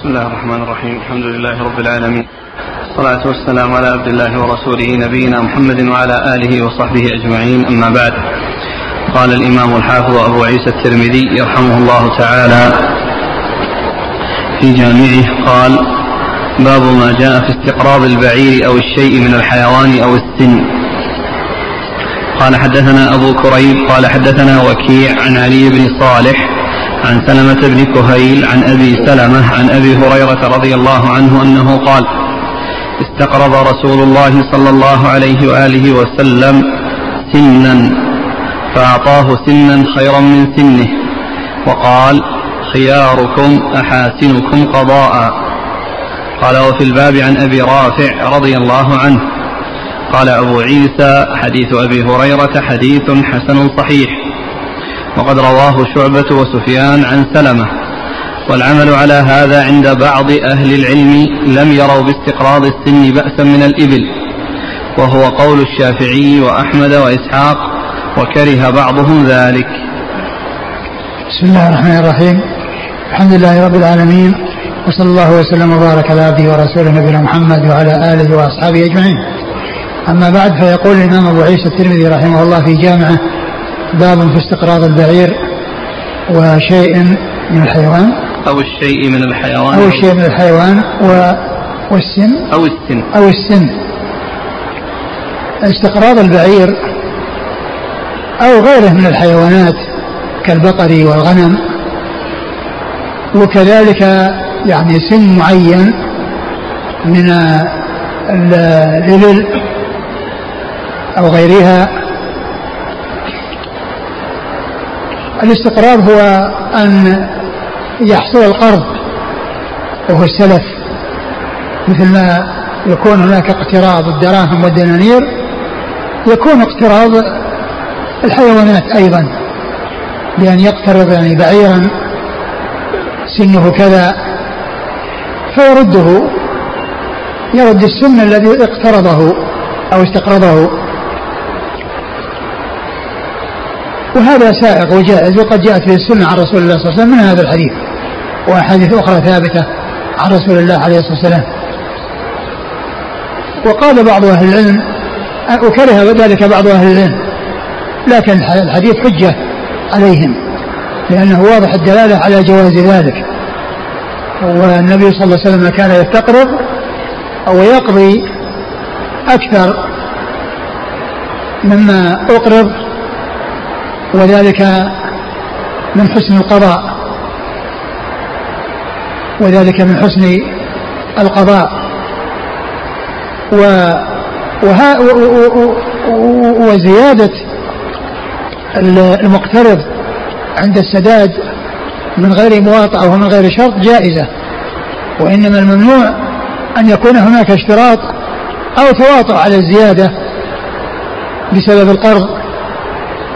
بسم الله الرحمن الرحيم. الحمد لله رب العالمين. والصلاة والسلام على عبد الله ورسوله نبينا محمد وعلى آله وصحبه أجمعين. أما بعد قال الإمام الحافظ أبو عيسى الترمذي يرحمه الله تعالى في جامعه قال باب ما جاء في استقراض البعير أو الشيء من الحيوان أو السن. قال حدثنا أبو كريب قال حدثنا وكيع عن علي بن صالح عن سلمة بن كهيل عن أبي سلمة عن أبي هريرة رضي الله عنه أنه قال استقرض رسول الله صلى الله عليه وآله وسلم سنا فأعطاه سنا خيرا من سنه وقال خياركم أحاسنكم قضاء. قال وفي الباب عن أبي رافع رضي الله عنه. قال أبو عيسى حديث أبي هريرة حديث حسن صحيح. وقد رواه شعبة وسفيان عن سلمة. والعمل على هذا عند بعض أهل العلم لم يروا باستقراض السن بأسا من الإبل. وهو قول الشافعي وأحمد وإسحاق وكره بعضهم ذلك. بسم الله الرحمن الرحيم. الحمد لله رب العالمين وصلى الله وسلم وبارك على عبده ورسوله نبينا محمد وعلى آله وأصحابه أجمعين. أما بعد فيقول الإمام أبو عيسى الترمذي رحمه الله في جامعه باب في استقراض البعير وشيء من الحيوان. أو الشيء من الحيوان. أو الشيء من الحيوان و والسن. أو السن. أو السن. استقراض البعير أو غيره من الحيوانات كالبقر والغنم وكذلك يعني سن معين من الإبل أو غيرها الاستقرار هو أن يحصل القرض وهو السلف مثل ما يكون هناك اقتراض الدراهم والدنانير يكون اقتراض الحيوانات أيضا بأن يقترض يعني بعيرا سنه كذا فيرده يرد السن الذي اقترضه أو استقرضه. وهذا سائق وجائز وقد جاءت به السنة عن رسول الله صلى الله عليه وسلم من هذا الحديث وأحاديث أخرى ثابتة عن رسول الله عليه الصلاة والسلام. وقال بعض أهل العلم وكره ذلك بعض أهل العلم لكن الحديث حجة عليهم لأنه واضح الدلالة على جواز ذلك. والنبي صلى الله عليه وسلم كان يستقرض أو يقضي أكثر مما أقرض وذلك من حسن القضاء. وذلك من حسن القضاء. و وها وزيادة المقترض عند السداد من غير مواطأة ومن غير شرط جائزة. وإنما الممنوع أن يكون هناك اشتراط أو تواطؤ على الزيادة بسبب القرض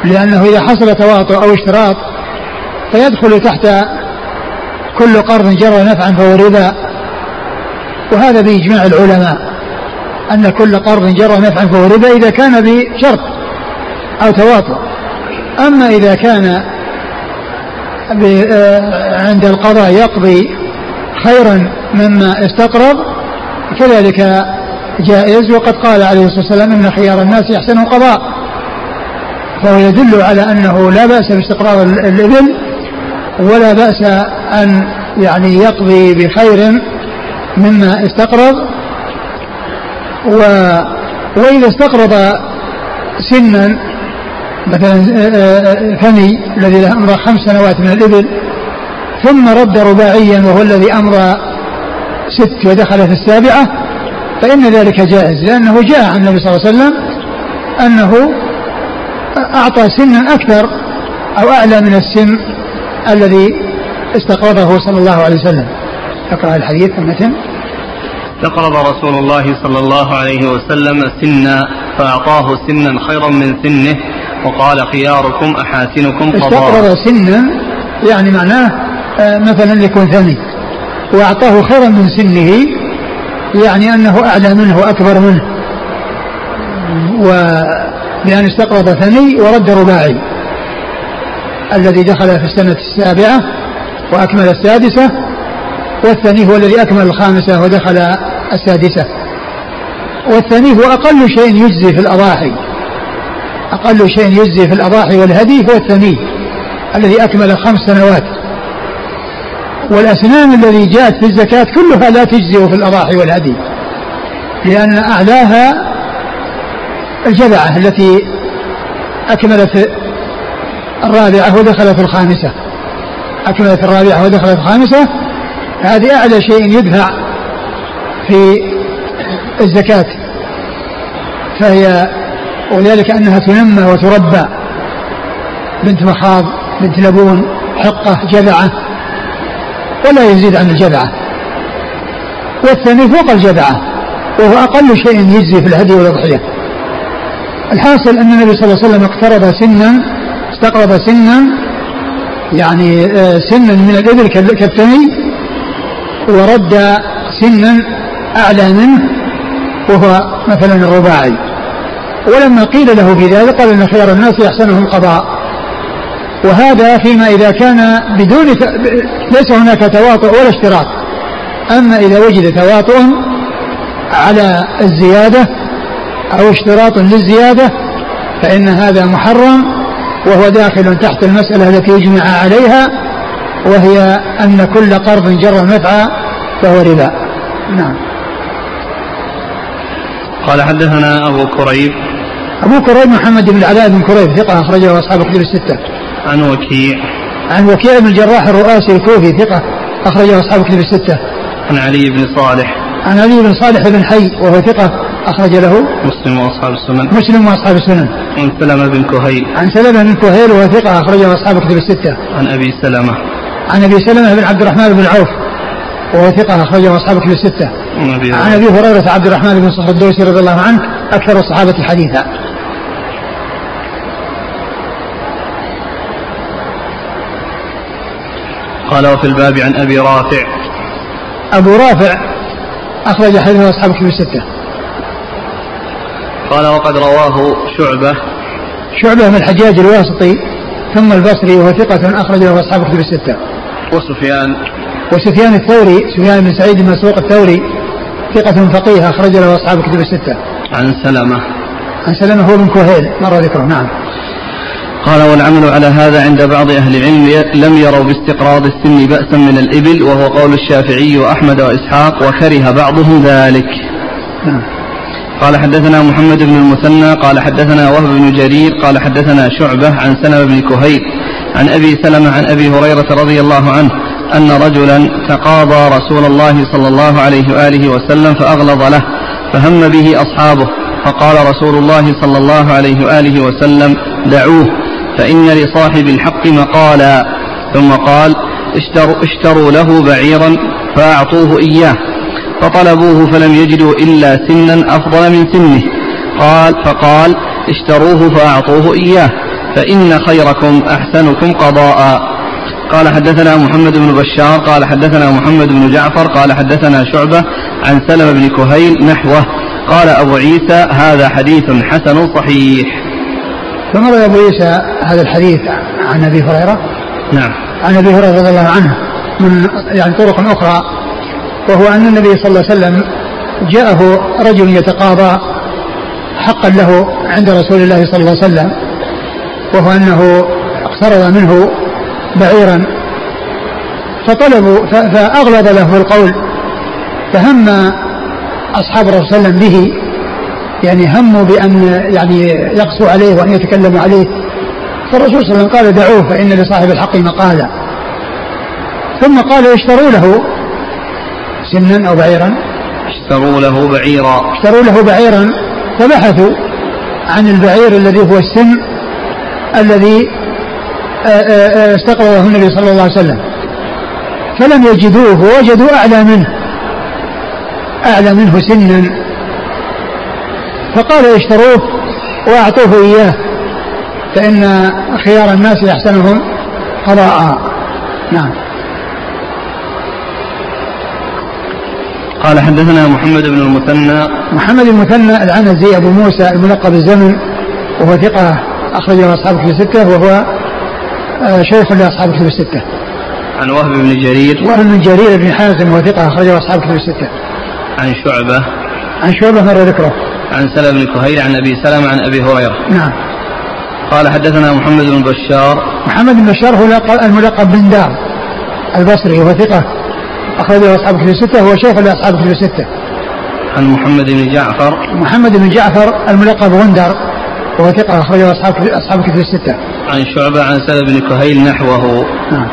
لأنه إذا حصل تواطؤ أو اشتراط فيدخل تحت كل قرض جرى نفعا فهو ربا. وهذا بإجماع العلماء أن كل قرض جرى نفعا فهو ربا إذا كان بشرط أو تواطؤ أما إذا كان آه، عند القضاء يقضي خيرا مما استقرض كذلك جائز. وقد قال عليه الصلاة والسلام إن خيار الناس يحسن قضاء. فهو يدل على أنه لا بأس باستقرار الإبل ولا بأس أن يعني يقضي بخير مما استقرض. و وإذا استقرض سنا مثلا ثني الذي له أمر خمس سنوات من الإبل ثم رد رباعيا وهو الذي أمر ست ودخل في السابعة فإن ذلك جائز لأنه جاء عن النبي صلى الله عليه وسلم أنه أعطى سنا أكثر أو أعلى من السن الذي استقرضه صلى الله عليه وسلم. اقرأ الحديث المتن استقرض رسول الله صلى الله عليه وسلم سنا فأعطاه سنا خيرا من سنه وقال خياركم أحاسنكم قضاء. استقرض سنا يعني معناه آه، مثلا يكون ثاني. وأعطاه خيرا من سنه يعني أنه أعلى منه وأكبر منه. و بأن استقرض ثني ورد رباعي الذي دخل في السنة السابعة وأكمل السادسة والثاني هو الذي أكمل الخامسة ودخل السادسة. والثاني هو أقل شيء يجزي في الأضاحي. أقل شيء يجزي في الأضاحي والهدي هو الثاني الذي أكمل خمس سنوات. والأسنان الذي جاءت في الزكاة كلها لا تجزي في الأضاحي والهدي لأن أعلاها الجذعة التي أكملت الرابعة ودخلت الخامسة. أكملت الرابعة ودخلت الخامسة. هذه أعلى شيء يدفع في الزكاة فهي ولذلك أنها تنمى وتربى. بنت مخاض بنت لبون حقة جذعة ولا يزيد عن الجذعة. والثاني فوق الجذعة وهو أقل شيء يجزي في الهدي والأضحية. الحاصل أن النبي صلى الله عليه وسلم اقترب سنا استقرب سنا يعني آه، سنا من الإبل كالثني ورد سنا أعلى منه وهو مثلا الرباعي. ولما قيل له في ذلك قال إن خيار الناس أحسنهم قضاء. وهذا فيما إذا كان بدون ليس هناك تواطؤ ولا اشتراك. أما إذا وجد تواطؤ على الزيادة أو اشتراط للزيادة فإن هذا محرم وهو داخل تحت المسألة التي يجمع عليها وهي أن كل قرض جر نفعا فهو ربا. نعم. قال حدثنا أبو كريب. أبو كريب محمد بن العلاء بن كريب ثقة أخرجه أصحاب كتب الستة. عن وكيع. عن وكيع بن الجراح الرؤاسي الكوفي ثقة أخرجه أصحاب كتب الستة. عن علي بن صالح. عن علي بن صالح بن حي وهو ثقة أخرج له مسلم وأصحاب السنن. مسلم وأصحاب السنن. عن سلمة بن كهيل. عن سلمة بن كهيل وهو ثقة أخرجه أصحاب كتب الستة. عن أبي سلمة. عن أبي سلمة بن عبد الرحمن بن عوف وهو ثقة أخرجه أصحاب كتب الستة. عن أبي هريرة عبد الرحمن بن صخر الدوسي رضي الله عنه أكثر الصحابة حديثا. قال وفي الباب عن أبي رافع. أبو رافع أخرج حديثه أصحاب كتب الستة. قال وقد رواه شعبة شعبة من الحجاج الواسطي ثم البصري وهو ثقة أخرجه أصحاب كتب الستة وسفيان وسفيان الثوري سفيان بن سعيد بن مسروق الثوري ثقة فقيه أخرج له أصحاب كتب الستة. عن سلمة. عن سلمة هو بن كهيل مر ذكره نعم. قال والعمل على هذا عند بعض أهل العلم لم يروا باستقراض السن بأسا من الإبل وهو قول الشافعي وأحمد وإسحاق وكره بعضهم ذلك. نعم. قال حدثنا محمد بن المثنى قال حدثنا وهب بن جرير قال حدثنا شعبة عن سلمة بن كهيل عن أبي سلمة عن أبي هريرة رضي الله عنه أن رجلا تقاضى رسول الله صلى الله عليه وآله وسلم فأغلظ له فهم به أصحابه فقال رسول الله صلى الله عليه وآله وسلم دعوه فإن لصاحب الحق مقالا. ثم قال اشتروا, اشتروا له بعيرا فأعطوه إياه. فطلبوه فلم يجدوا إلا سنا أفضل من سنه. قال فقال اشتروه فأعطوه إياه فإن خيركم أحسنكم قضاء. قال حدثنا محمد بن بشار قال حدثنا محمد بن جعفر قال حدثنا شعبة عن سلمة بن كهيل نحوه. قال أبو عيسى هذا حديث حسن صحيح. ثم روى أبو عيسى هذا الحديث عن أبي هريرة؟ نعم. عن أبي هريرة رضي الله عنه من يعني طرق أخرى وهو أن النبي صلى الله عليه وسلم جاءه رجل يتقاضى حقا له عند رسول الله صلى الله عليه وسلم وهو أنه اقترض منه بعيرا فطلبوا فأغلظ له القول فهم أصحاب الرسول صلى الله عليه وسلم به يعني هموا بأن يعني يقسوا عليه وأن يتكلموا عليه. فالرسول صلى الله عليه وسلم قال دعوه فإن لصاحب الحق مقالا. ثم قال اشتروا له سنا أو بعيرا؟ اشتروا له بعيرا. اشتروا له بعيرا. فبحثوا عن البعير الذي هو السن الذي آه، آه، آه، استقرضه النبي صلى الله عليه وسلم. فلم يجدوه ووجدوا أعلى منه. أعلى منه سنا. فقال اشتروه وأعطوه إياه فإن خيار الناس أحسنهم قضاء. نعم. قال حدثنا محمد بن المثنى. محمد بن المثنى العنزي أبو موسى الملقب الزمن وهو ثقة أخرجه أصحاب في الستة وهو آه، شيخ لأصحاب الكتب الستة. عن وهب بن جرير. وهب بن جرير بن حازم وثقة أخرجه أصحاب كتب الستة. عن شعبة. عن شعبة مر ذكره. عن سلمة بن كهيل عن أبي سلمة عن أبي هريرة. نعم. قال حدثنا محمد بن بشار. محمد بن بشار هو الملقب بن دار البصري وهو ثقة أخرجه أصحاب كتب الستة هو شيخ لأصحاب كتب الستة عن محمد بن جعفر محمد بن جعفر الملقب غندر وهو ثقة أخرجه أصحاب أصحاب كتب الستة. عن شعبة عن سلمة بن كهيل نحوه. نعم.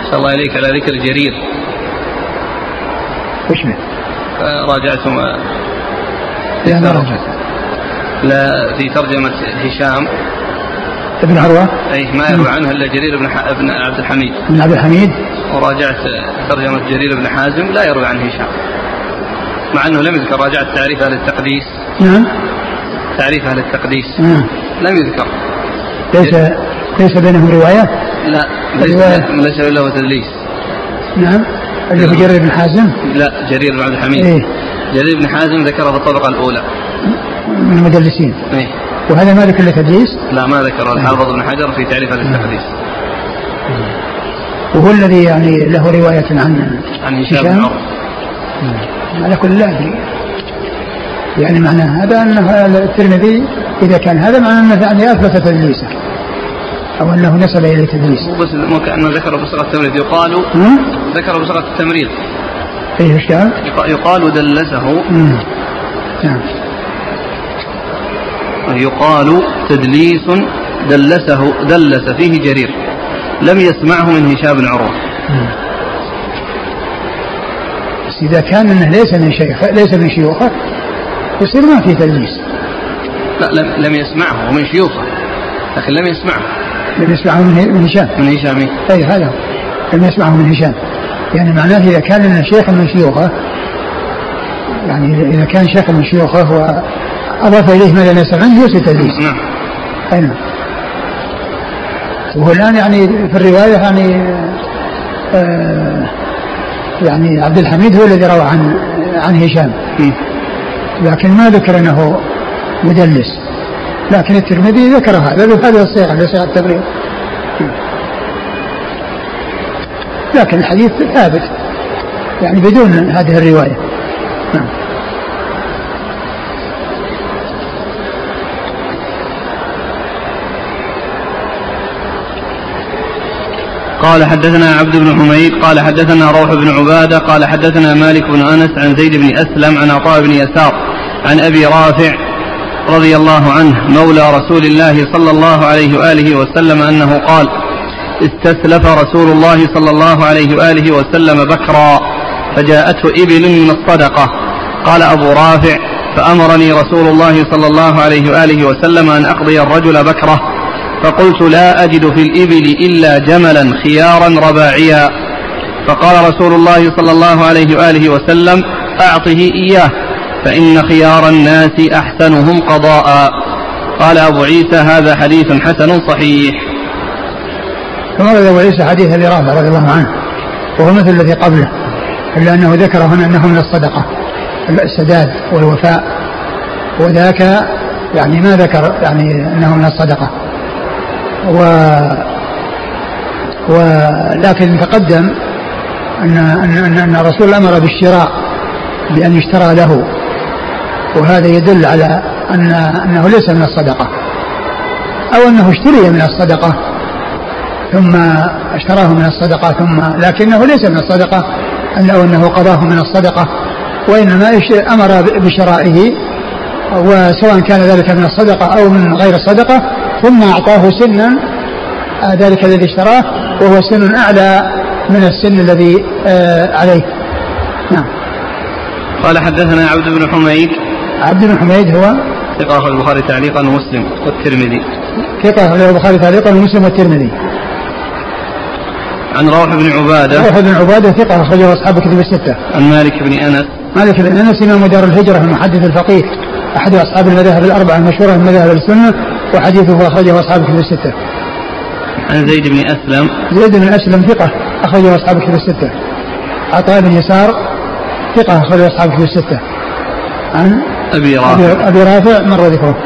أحسن الله إليك على ذكر جرير. وش به؟ راجعتم لا ما راجعت. لا في ترجمة هشام ابن عروة؟ أي ما يروي عنه إلا جرير بن, ح... بن عبد الحميد. بن عبد الحميد؟ وراجعت ترجمة جرير بن حازم لا يروي عن هشام. مع أنه لم يذكر راجعت تعريف أهل التقديس. نعم. تعريف أهل التقديس. نعم. لم يذكر. ليس ليس بينهم رواية؟ لا ليس ليس له تدليس. نعم. اللي هو جرير بن حازم؟ لا جرير بن عبد الحميد. إيه؟ جرير بن حازم ذكره في الطبقة الأولى. من المدلسين. إيه؟ وهذا ما ذكر له تدليس؟ لا ما ذكر. الحافظ ابن حجر في تعريف التقديس وهو الذي يعني له رواية عن عن هشام على كل لا أدري. يعني معنى هذا أن الترمذي إذا كان هذا معنى أنه يعني أثبت تدليسه. أو أنه نسب إلى التدليس. بس مو كأنه ذكر بصيغة التمريض. يقال ذكر بصيغة التمريض. إيه إيش قال؟ يقال دلسه. نعم. يقال تدليس دلسه دلس فيه جرير. لم يسمعه من هشام بن عروة. بس إذا كان أنه ليس من شيخ ليس من شيوخه يصير ما في تدليس. لا لم, لم يسمعه ومن شيوخه. لكن لم يسمعه. لم يسمعه من من هشام. من هشام أي هذا لم يسمعه من هشام. يعني معناه إذا كان أنه شيخ من شيوخه يعني إذا كان شيخ من شيوخه وأضاف إليه ما لم يسمع عنه يصير تدليس. نعم. وهو الآن يعني في الرواية يعني آه يعني عبد الحميد هو الذي روى عن عن هشام. لكن ما ذكر إنه مدلس. لكن الترمذي ذكر هذا بهذه الصيغه بصيغه التبرير لكن الحديث ثابت يعني بدون هذه الرواية. نعم. قال حدثنا عبد بن حميد قال حدثنا روح بن عبادة قال حدثنا مالك بن أنس عن زيد بن أسلم عن عطاء بن يسار عن أبي رافع رضي الله عنه مولى رسول الله صلى الله عليه وآله وسلم أنه قال استسلف رسول الله صلى الله عليه وآله وسلم بكرا فجاءته إبل من الصدقة. قال أبو رافع فأمرني رسول الله صلى الله عليه وآله وسلم أن أقضي الرجل بكرة. فقلت لا أجد في الإبل إلا جملا خيارا رباعيا. فقال رسول الله صلى الله عليه وآله وسلم أعطه إياه فإن خيار الناس أحسنهم قضاء. قال أبو عيسى هذا حديث حسن صحيح. ثم ورد أبو عيسى حديث أبي رافع رضي الله عنه وهو مثل الذي قبله إلا أنه ذكر هنا أنه من الصدقة السداد والوفاء. وذاك يعني ما ذكر يعني أنه من الصدقة. و ولكن تقدم أن أن أن الرسول أمر بالشراء بأن يشترى له. وهذا يدل على أن أنه ليس من الصدقة. أو أنه اشتري من الصدقة ثم اشتراه من الصدقة ثم لكنه ليس من الصدقة أو أنه قضاه من الصدقة. وإنما أمر بشرائه وسواء كان ذلك من الصدقة أو من غير الصدقة ثم أعطاه سنا آه، ذلك الذي اشتراه وهو سن أعلى من السن الذي آه، عليه. نعم. قال حدثنا عبد بن حميد. عبد بن حميد هو؟ ثقة البخاري تعليقا ومسلم والترمذي. ثقة البخاري تعليقا ومسلم والترمذي. عن روح بن عبادة. روح بن عبادة ثقة أخرجه أصحاب كتب الستة. عن مالك بن أنس. مالك بن أنس إمام دار الهجرة المحدث الفقيه أحد أصحاب المذاهب الأربعة المشهورة من مذاهب السنة وحديثه أخرجه أصحاب كتب الستة. عن زيد بن أسلم زيد بن أسلم ثقة أخرجه أصحاب كتب الستة. عطاء بن يسار ثقة أخرجه أصحاب كتب الستة. عن أبي رافع أبي رافع مر ذكره.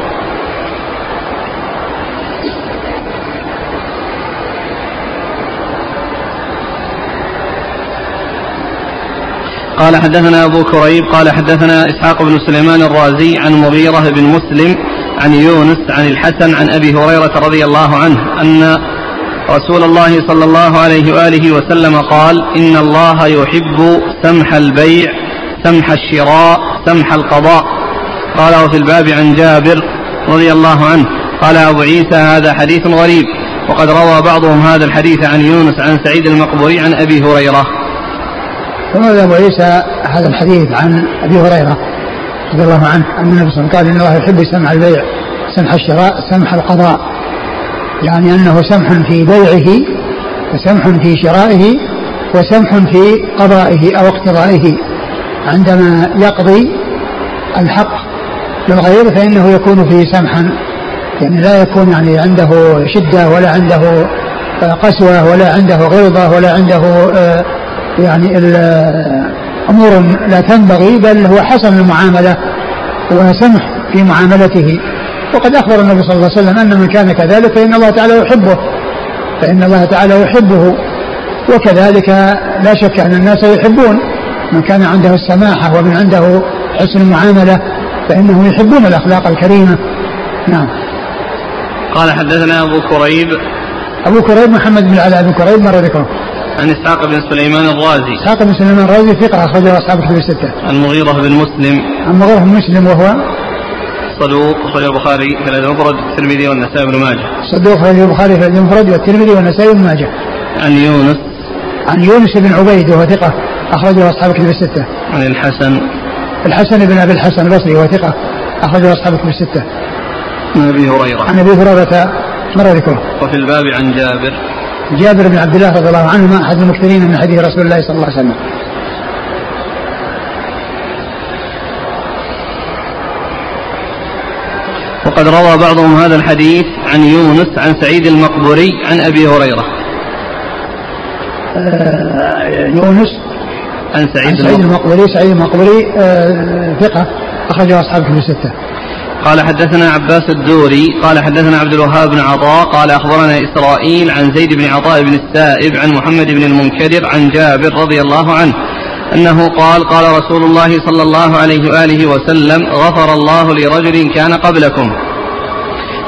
قال حدثنا أبو كريب قال حدثنا إسحاق بن سليمان الرازي عن مغيرة بن مسلم عن يونس عن الحسن عن أبي هريرة رضي الله عنه أن رسول الله صلى الله عليه وآله وسلم قال إن الله يحب سمح البيع سمح الشراء سمح القضاء. قال وفي الباب عن جابر رضي الله عنه قال أبو عيسى هذا حديث غريب. وقد روى بعضهم هذا الحديث عن يونس عن سعيد المقبوري عن أبي هريرة. ثم أبو عيسى هذا الحديث عن أبي هريرة. رضي الله عنه. أن النبي صلى الله عليه وسلم قال إن الله يحب سمح البيع سمح الشراء سمح القضاء. يعني أنه سمح في بيعه وسمح في شرائه وسمح في قضائه أو اقتضائه. عندما يقضي الحق للغير فإنه يكون فيه سمحا. يعني لا يكون يعني عنده شدة ولا عنده قسوة ولا عنده غلظة ولا عنده آه، يعني أمور لا تنبغي بل هو حسن المعاملة وسمح في معاملته. وقد أخبر النبي صلى الله عليه وسلم أن من كان كذلك فإن الله تعالى يحبه فإن الله تعالى يحبه. وكذلك لا شك أن الناس يحبون من كان عنده السماحة ومن عنده حسن المعاملة فإنهم يحبون الأخلاق الكريمة. نعم. قال حدثنا أبو كريب. أبو كريب محمد بن العلاء بن كريب مر ذكره. عن إسحاق بن سليمان الرازي. إسحاق بن سليمان الرازي ثقة أخرجه أصحاب الكتب الستة. عن مغيرة بن مسلم. عن مغيرة بن مسلم وهو صدوق أخرج البخاري في الأدب المفرد والترمذي والنسائي بن ماجه. صدوق أخرج البخاري في الأدب المفرد والترمذي والنسائي بن ماجه. عن يونس. عن يونس بن عبيد وهو ثقة أخرجه أصحاب الكتب الستة. عن الحسن. الحسن بن أبي الحسن البصري وهو ثقة أخرجه أصحاب الكتب الستة. عن أبي هريرة. عن أبي هريرة مر ذكره. وفي الباب عن جابر. جابر بن عبد الله رضي الله عنهما أحد المكثرين من حديث رسول الله صلى الله عليه وسلم. وقد روى بعضهم هذا الحديث عن يونس عن سعيد المقبوري عن أبي هريرة. آه يونس عن سعيد, عن سعيد المقبوري سعيد المقبوري آه ثقة أخرجه أصحاب كتب الستة. قال حدثنا عباس الدوري قال حدثنا عبد الوهاب بن عطاء قال أخبرنا إسرائيل عن زيد بن عطاء بن السائب عن محمد بن المنكدر عن جابر رضي الله عنه أنه قال قال رسول الله صلى الله عليه وآله وسلم غفر الله لرجل كان قبلكم.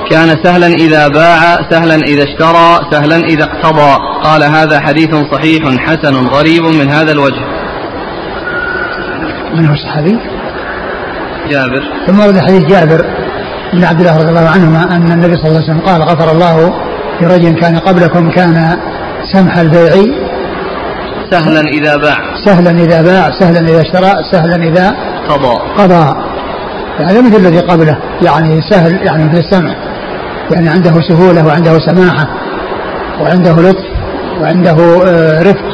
كان سهلا إذا باع سهلا إذا اشترى سهلا إذا اقتضى. قال هذا حديث صحيح حسن غريب من هذا الوجه. من هو الصحابي؟ جابر. ثم ورد حديث جابر بن عبد الله رضي الله عنهما أن النبي صلى الله عليه وسلم قال غفر الله لرجل كان قبلكم كان سمح البيع. سهلا إذا باع. سهلا إذا باع سهلا إذا اشترى سهلا إذا قضى. قضى. يعني مثل الذي قبله يعني سهل يعني مثل السمع. يعني عنده سهولة وعنده سماحة وعنده لطف وعنده آه، رفق.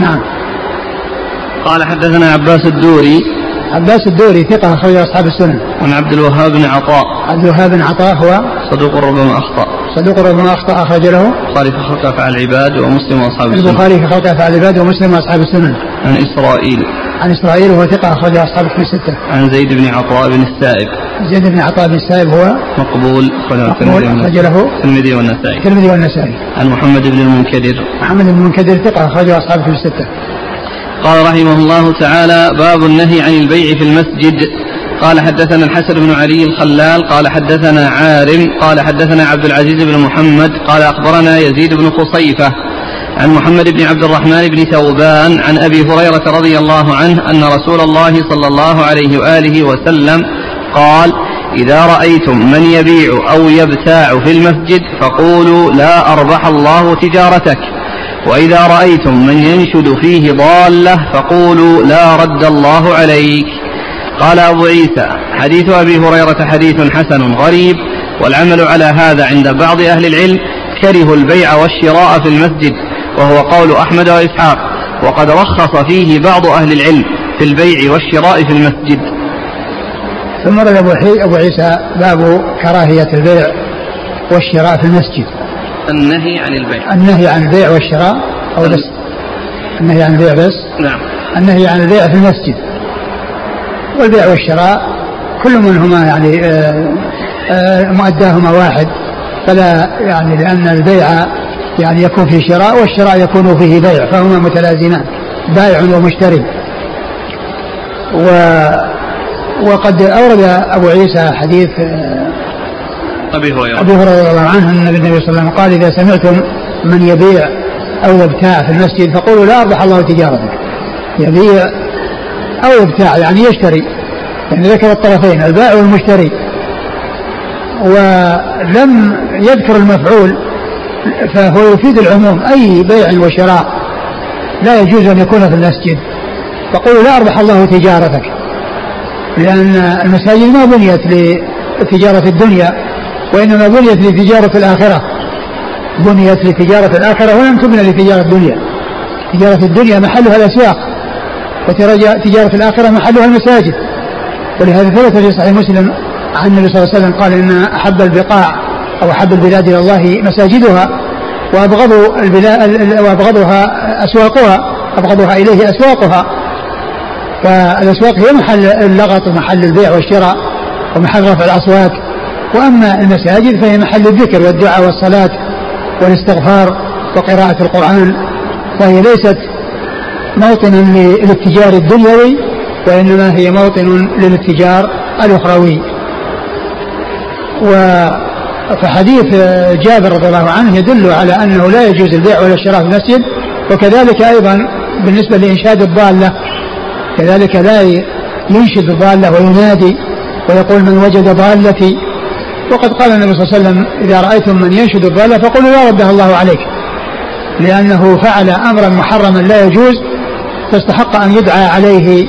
نعم. قال حدثنا عباس الدوري عباس الدوري ثقة أخرج أصحاب السنن. عن عبد الوهاب بن عطاء. عبد الوهاب بن عطاء هو صدوق ربما أخطأ. صدوق ربما أخطأ أخرج له. البخاري في خلق أفعال العباد ومسلم وأصحاب السنن. البخاري في خلق أفعال العباد ومسلم وأصحاب السنن. عن إسرائيل. عن إسرائيل وهو ثقة أخرج أصحاب الكتب الستة. عن زيد بن عطاء بن السائب. زيد بن عطاء بن السائب هو مقبول أخرج له الترمذي والنسائي. الترمذي والنسائي. عن محمد بن المنكدر. محمد بن المنكدر ثقة أخرجه أصحاب الكتب الستة. قال رحمه الله تعالى باب النهي عن البيع في المسجد. قال حدثنا الحسن بن علي الخلال قال حدثنا عارم قال حدثنا عبد العزيز بن محمد قال أخبرنا يزيد بن قصيفة عن محمد بن عبد الرحمن بن ثوبان عن أبي هريرة رضي الله عنه أن رسول الله صلى الله عليه وآله وسلم قال إذا رأيتم من يبيع أو يبتاع في المسجد فقولوا لا أربح الله تجارتك وإذا رأيتم من ينشد فيه ضالة فقولوا لا رد الله عليك. قال أبو عيسى حديث أبي هريرة حديث حسن غريب والعمل على هذا عند بعض أهل العلم كرهوا البيع والشراء في المسجد وهو قول أحمد وإسحاق وقد رخص فيه بعض أهل العلم في البيع والشراء في المسجد. ثم رد أبو عيسى باب كراهية البيع والشراء في المسجد. النهي عن البيع. النهي عن البيع والشراء أو بس النهي عن البيع بس نعم. النهي عن البيع في المسجد. والبيع والشراء كل منهما يعني آه، آه، مؤداهما واحد. فلا يعني لأن البيع يعني يكون فيه شراء والشراء يكون فيه بيع فهما متلازمان بائع ومشتري. و وقد أورد أبو عيسى حديث أبي هريرة. أبي هريرة رضي الله عنه أن النبي صلى الله عليه وسلم قال إذا سمعتم من يبيع أو يبتاع في المسجد فقولوا لا أربح الله تجارتك. يبيع أو يبتاع يعني يشتري. يعني ذكر الطرفين البائع والمشتري. ولم يذكر المفعول فهو يفيد العموم. أي بيع وشراء لا يجوز أن يكون في المسجد. فقولوا لا أربح الله تجارتك. لأن المساجد ما بنيت لتجارة الدنيا. وإنما بنيت لتجارة الآخرة. بنيت لتجارة الآخرة. ولم تبنى لتجارة الدنيا. تجارة الدنيا محلها الأسواق. وتجارة الآخرة محلها المساجد. ولهذا ثبت في صحيح مسلم عن النبي صلى الله عليه وسلم قال إن أحب البقاع أو أحب البلاد إلى الله مساجدها وأبغض البلاد وأبغضها أسواقها أبغضها إليه أسواقها. فالأسواق هي محل اللغط ومحل البيع والشراء ومحل رفع الأصوات وأما المساجد فهي محل الذكر والدعاء والصلاة والاستغفار وقراءة القرآن فهي ليست موطنا للاتجار الدنيوي وإنما هي موطن للاتجار الأخروي. و فحديث جابر رضي الله عنه يدل على أنه لا يجوز البيع ولا الشراء في المسجد وكذلك أيضا بالنسبة لإنشاد الضالة كذلك لا ينشد الضالة وينادي ويقول من وجد ضالتي وقد قال النبي صلى الله عليه وسلم إذا رأيتم من ينشد الضالة فقولوا لا رده الله عليك. لأنه فعل أمرا محرما لا يجوز فاستحق أن يدعى عليه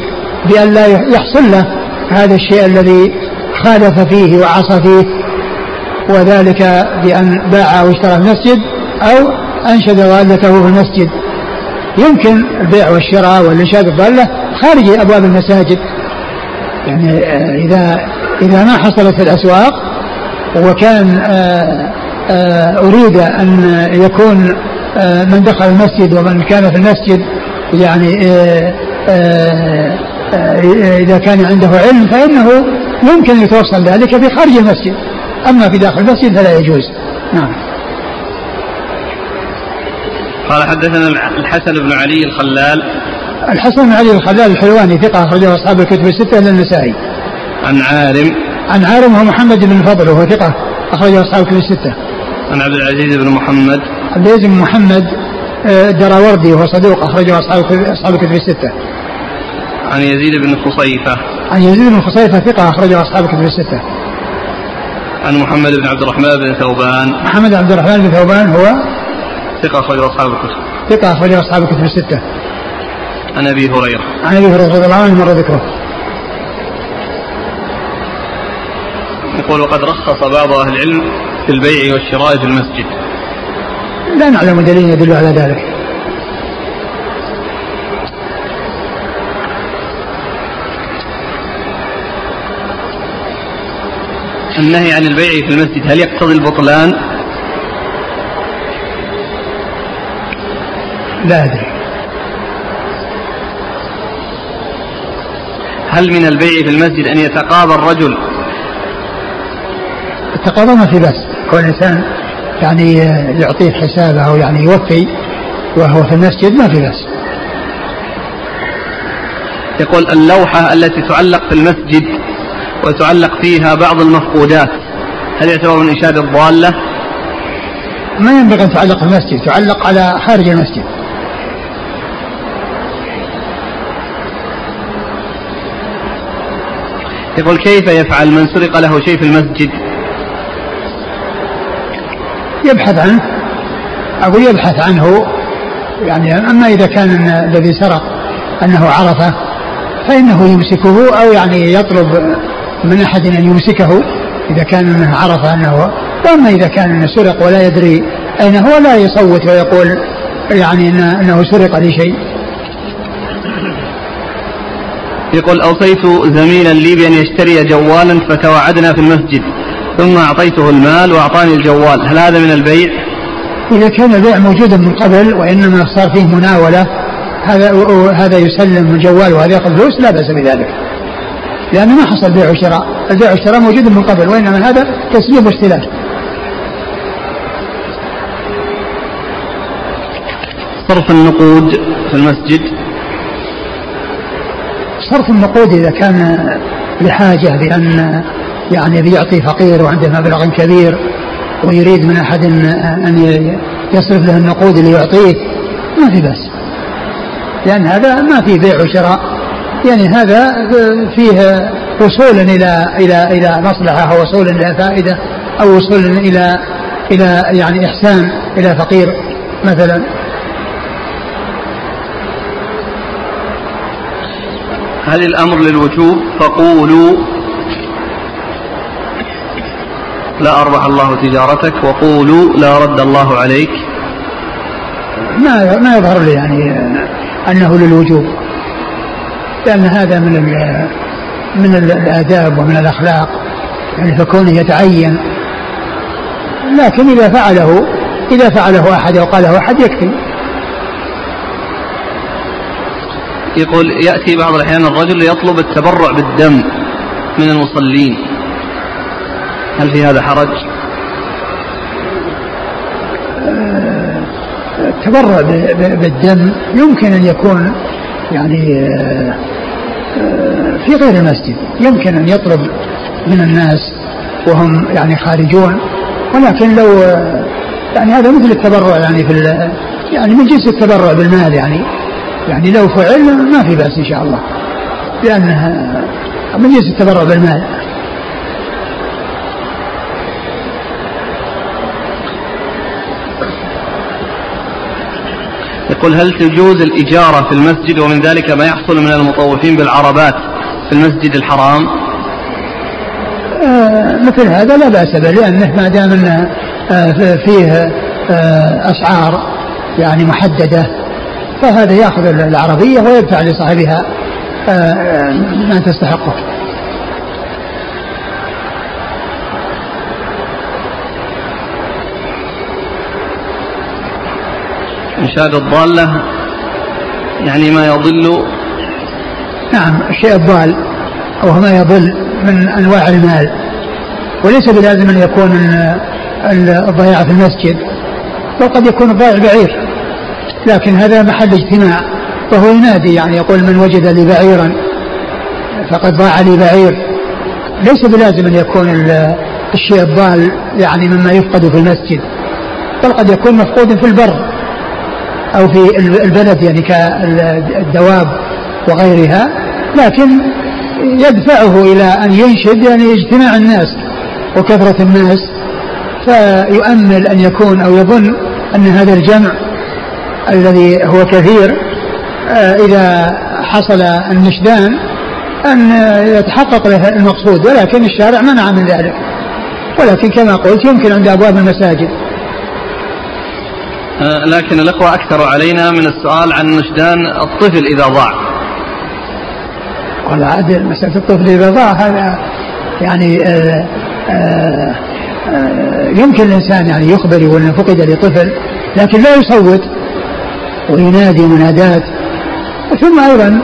بأن لا يحصل له هذا الشيء الذي خالف فيه وعصى فيه وذلك بأن باع أو اشترى المسجد أو أنشد ضالته في المسجد. يمكن البيع والشراء والإنشاد الضالة خارج أبواب المساجد. يعني آه، إذا إذا ما حصلت في الأسواق وكان آه، آه، أريد أن يكون من دخل المسجد ومن كان في المسجد يعني إذا كان عنده علم فإنه يمكن يتوصل ذلك في خارج المسجد. أما في داخل المسجد فلا يجوز. نعم. قال حدثنا الحسن بن علي الخلال. الحسن بن علي الخلال الحلواني ثقة أخرجه أصحاب الكتب الستة إلا النسائي. عن عارم عن عارم هو محمد بن الفضل وهو ثقة أخرجه أصحاب الكتب الستة. عن عبد العزيز بن محمد. عبد العزيز بن محمد آه، الدراوردي وهو صدوق أخرجه أصحاب أصحاب الكتب الستة. عن يزيد بن خصيفة. عن يزيد بن خصيفة ثقة أخرجه أصحاب الكتب الستة. عن محمد بن عبد الرحمن بن ثوبان. محمد عبد الرحمن بن ثوبان هو؟ ثقة أخرجه أصحاب الكتب. ثقة أخرجه أصحاب الكتب الستة. عن أبي هريرة. عن أبي هريرة رضي الله عنه مر ذكره. يقول وقد رخص بعض أهل العلم في البيع والشراء في المسجد. لا نعلم دليل يدل على ذلك. النهي عن البيع في المسجد هل يقتضي البطلان؟ لا أدري. هل من البيع في المسجد أن يتقاضى الرجل التقاضى ما في بأس. كل إنسان يعني يعطيه حسابه أو يعني يوفي وهو في المسجد ما في بأس. يقول اللوحة التي تعلق في المسجد وتعلق فيها بعض المفقودات هل يعتبر من إنشاد الضالة؟ ما ينبغي أن تعلق في المسجد تعلق على خارج المسجد. يقول كيف يفعل من سرق له شيء في المسجد؟ يبحث عنه. أقول يبحث عنه يعني أما إذا كان الذي سرق أنه عرفه فإنه يمسكه أو يعني يطلب من أحد أن يمسكه إذا كان أنه عرف أنه. وأما إذا كان أنه سرق ولا يدري أين هو لا يصوت ويقول يعني أنه سرق لي شيء يقول أوصيت زميلا لي بأن يشتري جوالا فتوعدنا في المسجد. ثم أعطيته المال وأعطاني الجوال. هل هذا من البيع؟ إذا كان البيع موجودا من قبل وإنما صار فيه مناولة هذا هذا يسلم الجوال وهذا يأخذ فلوس لا بأس بذلك. لأنه ما حصل بيع وشراء. البيع والشراء موجود من قبل وإنما هذا تسليم واستلام صرف النقود في المسجد. صرف النقود إذا كان لحاجة بأن يعني بيعطي فقير وعنده مبلغ كبير ويريد من أحد أن يصرف له النقود اللي يعطيه ما في بأس. لأن هذا ما في بيع وشراء. يعني هذا فيه وصول إلى إلى إلى مصلحة أو وصول إلى فائدة أو وصول إلى إلى يعني إحسان إلى فقير مثلا. هل الأمر للوجوب؟ فقولوا لا أربح الله تجارتك وقولوا لا رد الله عليك. ما ما يظهر لي يعني أنه للوجوب لأن هذا من من الآداب ومن الأخلاق يعني فكونه يتعين. لكن إذا فعله إذا فعله أحد أو قاله أحد يكفي. يقول يأتي بعض الأحيان الرجل يطلب التبرع بالدم من المصلين. هل في هذا حرج؟ التبرع بالدم. يمكن أن يكون يعني في غير المسجد. يمكن أن يطلب من الناس وهم يعني خارجون. ولكن لو يعني هذا مثل التبرع يعني في يعني من جنس التبرع بالمال يعني. يعني لو فعل ما في بأس إن شاء الله. لأنها من جنس التبرع بالمال. يقول هل تجوز الإجارة في المسجد ومن ذلك ما يحصل من المطوفين بالعربات في المسجد الحرام؟ آه مثل هذا لا بأس به لأنه ما دام أنه آه فيه آه أسعار يعني محددة فهذا يأخذ العربية ويدفع لصاحبها آه، آه، ما تستحقه. إنشاد الضالة يعني ما يضل. نعم الشيء الضال وهو ما يضل من أنواع المال. وليس بلازم أن يكون الضياع في المسجد بل قد يكون الضائع بعير. لكن هذا محل اجتماع وهو ينادي يعني يقول من وجد لي بعيرا فقد ضاع لي بعير. ليس بلازم أن يكون الشيء الضال يعني مما يفقد في المسجد بل قد يكون مفقود في البر. أو في البلد يعني كالدواب وغيرها لكن يدفعه إلى أن ينشد يعني اجتماع الناس وكثرة الناس فيؤمل أن يكون أو يظن أن هذا الجمع الذي هو كثير آه، إذا حصل النشدان أن يتحقق له المقصود ولكن الشارع منع من ذلك. ولكن كما قلت يمكن عند أبواب المساجد. لكن الأخوة أكثروا علينا من السؤال عن نشدان الطفل إذا ضاع. والله عاد مسألة الطفل إذا ضاع هذا يعني آه، آآ يمكن الإنسان يعني يخبر يقول فقد لطفل لكن لا يصوت وينادي منادات. ثم أيضا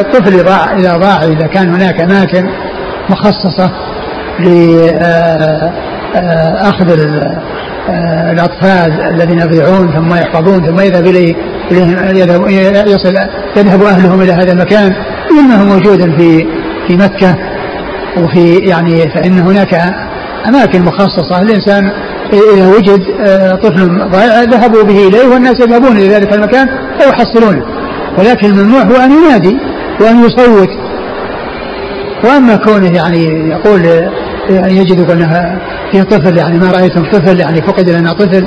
الطفل ضاع إذا ضاع إذا كان هناك أماكن مخصصة لاخذ آه، الأطفال الذين يضيعون ثم يحفظون ثم يذهب اليه يذهب يصل يذهب أهلهم إلى هذا المكان إنه موجود في في مكة. وفي يعني فإن هناك أماكن مخصصة الانسان إذا وجد آه، طفل ضائع ذهبوا به إليه والناس يذهبون إلى ذلك المكان ويحصلونه ولكن الممنوع هو أن ينادي وأن يصوت. وأما كونه يعني يقول يعني يجد أنها في طفل يعني ما رأيتم طفل يعني فقد لنا طفل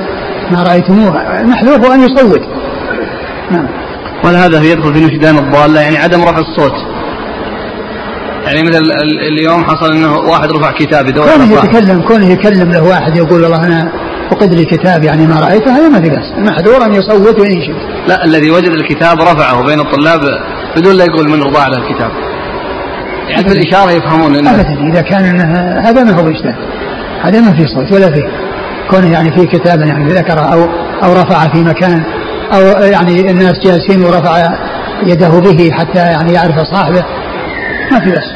ما رأيتموه. المحذوف أن يصوت. نعم. وهذا يدخل في نشدان الضالة يعني عدم رفع الصوت. يعني مثل اليوم حصل إنه واحد رفع كتاب يدور كونه يتكلم كونه يكلم له واحد يقول والله أنا فقد لي كتاب يعني ما رأيته هذا ما في بس المحذور أن يصوت وينشد. لا الذي وجد الكتاب رفعه بين الطلاب بدون لا يقول من رضاع له الكتاب. يعني في الإشارة يفهمون ابدا إذا كان هذا ما هو اجتهاد هذا ما في صوت ولا فيه كونه يعني في كتاب يعني ذكر أو أو رفع في مكان أو يعني الناس جالسين ورفع يده به حتى يعني يعرف صاحبه. ما في بأس.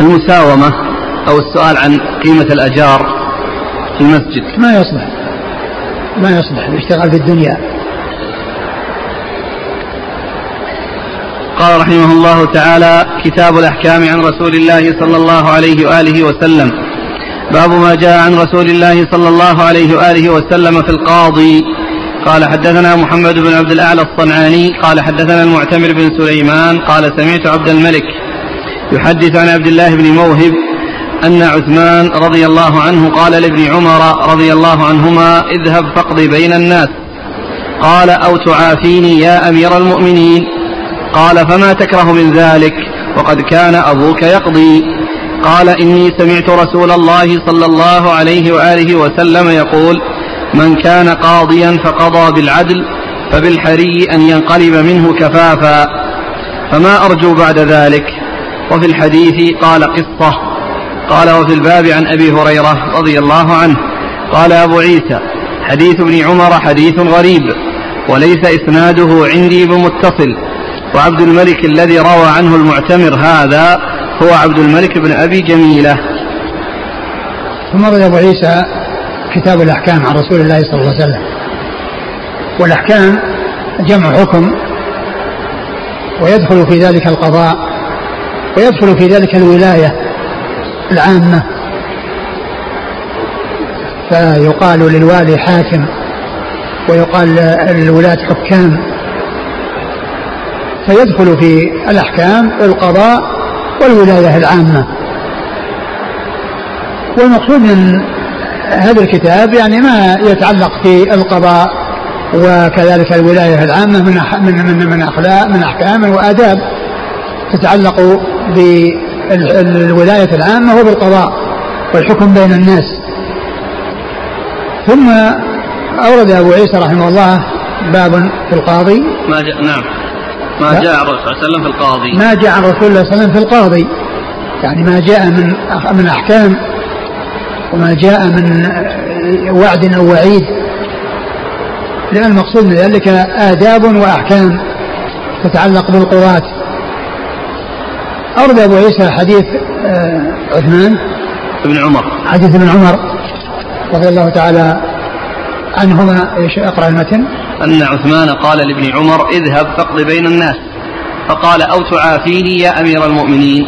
المساومة أو السؤال عن قيمة الأجار في المسجد. ما يصلح. ما يصلح. الاشتغال في الدنيا قال رحمه الله تعالى كتاب الأحكام عن رسول الله صلى الله عليه وآله وسلم. باب ما جاء عن رسول الله صلى الله عليه وآله وسلم في القاضي. قال حدثنا محمد بن عبد الأعلى الصنعاني. قال حدثنا المعتمر بن سليمان. قال سمعت عبد الملك يحدث عن عبد الله بن موهب أن عثمان رضي الله عنه قال لابن عمر رضي الله عنهما اذهب فاقض بين الناس. قال أو تعافيني يا أمير المؤمنين. قال فما تكره من ذلك؟ وقد كان أبوك يقضي. قال إني سمعت رسول الله صلى الله عليه وآله وسلم يقول من كان قاضيا فقضى بالعدل فبالحري أن ينقلب منه كفافا. فما أرجو بعد ذلك؟ وفي الحديث قال قصة. قال وفي الباب عن أبي هريرة رضي الله عنه. قال أبو عيسى حديث ابن عمر حديث غريب وليس إسناده عندي بمتصل. وعبد الملك الذي روى عنه المعتمر هذا هو عبد الملك بن أبي جميلة. ثم روي أبو عيسى كتاب الأحكام عن رسول الله صلى الله عليه وسلم. والأحكام جمع حكم ويدخل في ذلك القضاء ويدخل في ذلك الولاية العامة. فيقال للوالي حاكم ويقال للولاة حكام. فيدخل في الأحكام القضاء والولاية العامة. والمقصود من هذا الكتاب يعني ما يتعلق في القضاء وكذلك الولاية العامة من من من من أخلاق من أحكام وآداب تتعلق بالولاية العامة وبالقضاء والحكم بين الناس. ثم أورد أبو عيسى رحمه الله باب في القاضي. ما جاء نعم. ما جاء الرسول صلى الله عليه وسلم في القاضي. ما جاء عن رسول الله صلى الله عليه وسلم في القاضي. يعني ما جاء من من أحكام وما جاء من وعد أو وعيد. لأن المقصود من ذلك آداب وأحكام تتعلق بالقضاة أورد أبو عيسى حديث آه، عثمان ابن عمر. حديث ابن عمر رضي الله تعالى عنهما إيش أقرأ المتن. أن عثمان قال لابن عمر اذهب فاقض بين الناس. فقال أو تعافيني يا أمير المؤمنين.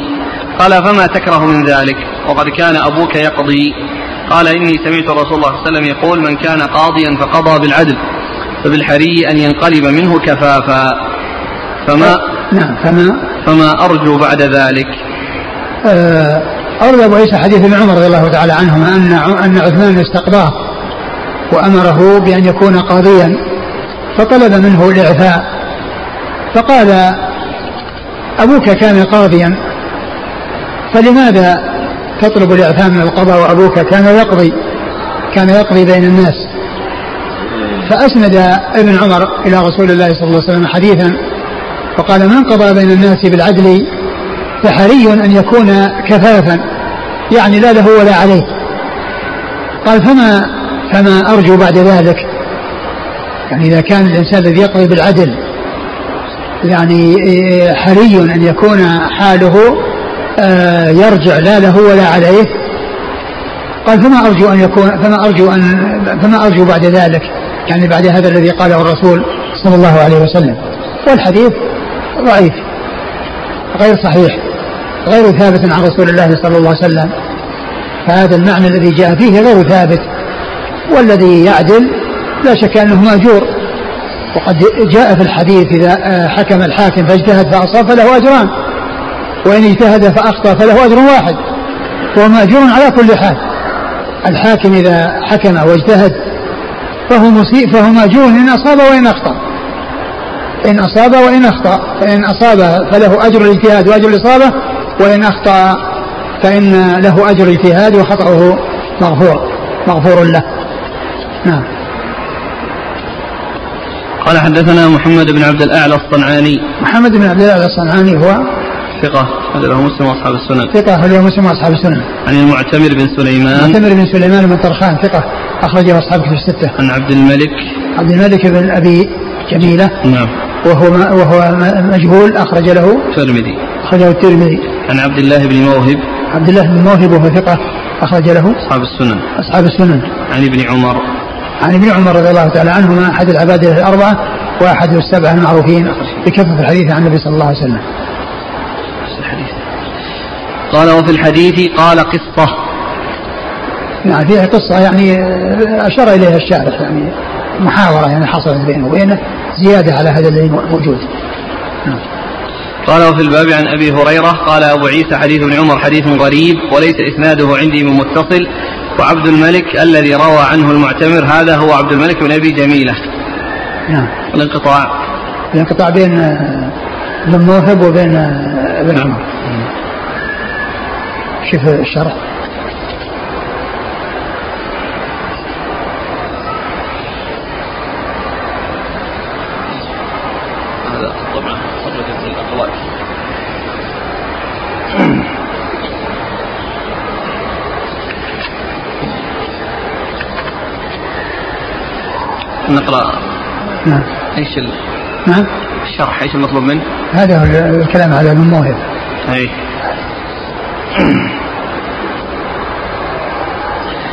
قال فما تكره من ذلك؟ وقد كان أبوك يقضي. قال إني سمعت رسول الله صلى الله عليه وسلم يقول من كان قاضيا فقضى بالعدل فبالحري أن ينقلب منه كفافا. فما نعم فما؟ فما أرجو بعد ذلك؟ آه، أورد أبو عيسى حديث ابن عمر رضي الله تعالى عنهما أن أن عثمان استقضاه وأمره بأن يكون قاضيا. فطلب منه الإعفاء. فقال أبوك كان قاضيا فلماذا تطلب الإعفاء من القضاء وأبوك كان يقضي كان يقضي بين الناس؟ فأسند ابن عمر إلى رسول الله صلى الله عليه وسلم حديثا فقال من قضى بين الناس بالعدل فحري أن يكون كفافا يعني لا له ولا عليه. قال فما فما أرجو بعد ذلك يعني إذا كان الإنسان الذي يقضي بالعدل يعني حري أن يكون حاله آه، يرجع لا له ولا عليه. قال فما أرجو أن يكون فما أرجو أن فما أرجو بعد ذلك؟ يعني بعد هذا الذي قاله الرسول صلى الله عليه وسلم. والحديث ضعيف غير صحيح غير ثابت عن رسول الله صلى الله عليه وسلم. فهذا المعنى الذي جاء فيه غير ثابت. والذي يعدل لا شك أنه مأجور. وقد جاء في الحديث إذا آه، حكم الحاكم فاجتهد فأصاب فله أجران. وإن اجتهد فأخطأ فله أجر واحد. وهو مأجور على كل حال. الحاكم إذا حكم واجتهد فهو مسيء فهو مأجور. إن أصاب وإن أخطأ. إن أصاب وإن أخطأ. فإن أصاب فله أجر الاجتهاد وأجر الإصابة. وإن أخطأ فإن له أجر الاجتهاد وخطأه مغفور مغفور له. نعم. قال حدثنا محمد بن عبد الأعلى الصنعاني. محمد بن عبد الأعلى الصنعاني هو ثقة له مسلم وأصحاب السنن. ثقة له مسلم وأصحاب السنن. عن المعتمر بن سليمان. المعتمر بن سليمان بن طرخان ثقة أخرجه أصحاب كتب الستة. عن عبد الملك. عبد الملك بن أبي جميلة نعم. وهو وهو مجهول أخرج له الترمذي. أخرجه الترمذي. عن عبد الله بن موهب. عبد الله بن موهب وهو ثقة أخرج له أصحاب السنن. أصحاب السنن. عن ابن عمر. عن ابن عمر رضي الله تعالى عنهما أحد العبادة الأربعة وأحد السبعة المعروفين بكثرة الحديث عن النبي صلى الله عليه وسلم. قال وفي الحديث قال قصة. نعم فيها قصة يعني أشار إليها الشارح يعني محاورة يعني حصلت بينه وبينه زيادة على هذا الذي موجود. نعم. قال وفي الباب عن أبي هريرة قال أبو عيسى حديث ابن عمر حديث غريب وليس إسناده عندي من متصل. وعبد الملك الذي روى عنه المعتمر هذا هو عبد الملك بن أبي جميلة. نعم. الانقطاع. الانقطاع بين ابن موهب وبين ابن عمر. شوف الشرح. نقرأ. نعم. إيش ال... نعم. الشرح إيش المطلوب منه؟ هذا هو الكلام على الموهب اي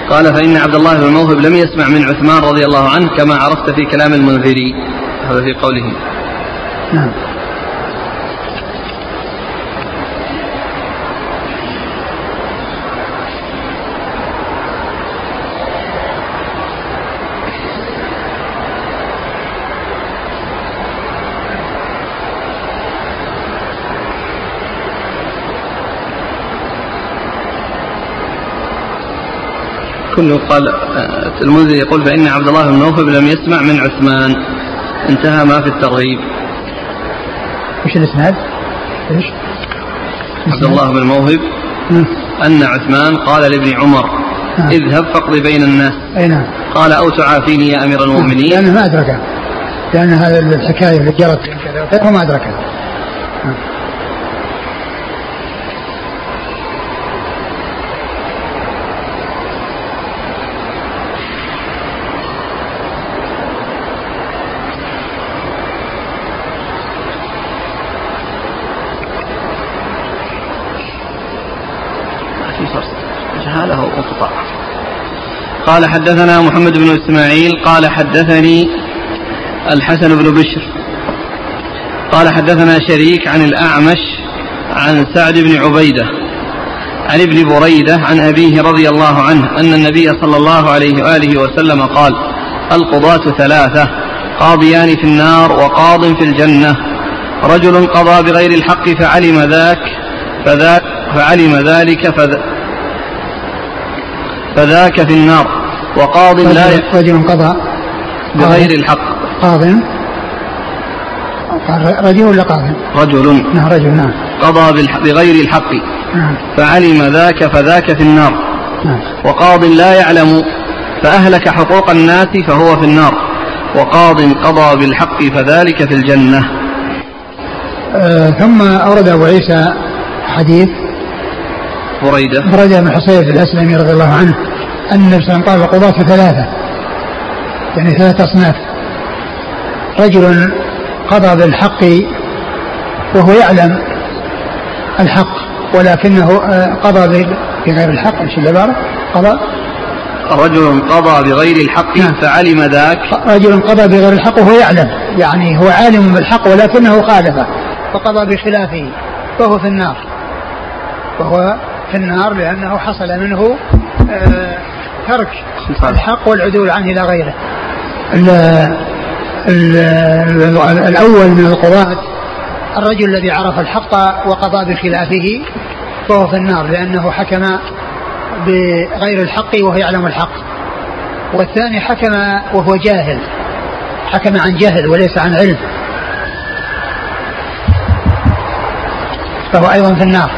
قال فإن عبد الله بن الموهب لم يسمع من عثمان رضي الله عنه كما عرفت في كلام المنذري. هذا في قوله. نعم. كله قال المنذر يقول فإن عبد الله بن موهب لم يسمع من عثمان. انتهى ما في الترغيب وش الإسناد؟ إيش؟ عبد الله بن موهب. أن عثمان قال لابن عمر نعم. اذهب فاقض بين الناس. أي نعم. قال أو تعافيني يا أمير المؤمنين؟ لأنه ما أدركه. لأن هذا الحكاية اللي جرت ما أدركه نعم. قال حدثنا محمد بن إسماعيل قال حدثني الحسن بن بشر قال حدثنا شريك عن الأعمش عن سعد بن عبيدة عن ابن بريدة عن أبيه رضي الله عنه أن النبي صلى الله عليه وآله وسلم قال القضاة ثلاثة قاضيان في النار وقاض في الجنة. رجل قضى بغير الحق فعلم ذاك فذاك فعلم ذلك فذاك في النار. وقاض لا رجل قضى. بغير الحق. قاض. رجل ولا قاض؟ رجل. نعم رجل نعم. قضى بغير الحق. نعم. فعلم ذاك فذاك في النار. نعم. وقاض لا يعلم فأهلك حقوق الناس فهو في النار. وقاض قضى بالحق فذلك في الجنة. آه ثم أورد أبو عيسى حديث بريدة. بريدة بن حصير الأسلمي رضي الله عنه. أن النبي صلى الله عليه وسلم قال القضاة ثلاثة يعني ثلاثة أصناف رجل قضى بالحق وهو يعلم الحق ولكنه آه، قضى بغير الحق إيش العبارة؟ قضى رجل قضى بغير الحق نعم. فعلم ذاك رجل قضى بغير الحق وهو يعلم يعني هو عالم بالحق ولكنه خالفه فقضى بخلافه فهو في النار وهو في النار لأنه حصل منه آه ترك الحق والعدول عنه إلى غيره. ال ال الأول من القضاة الرجل الذي عرف الحق وقضى بخلافه فهو في النار لأنه حكم بغير الحق وهو يعلم الحق. والثاني حكم وهو جاهل حكم عن جهل وليس عن علم. فهو أيضا في النار.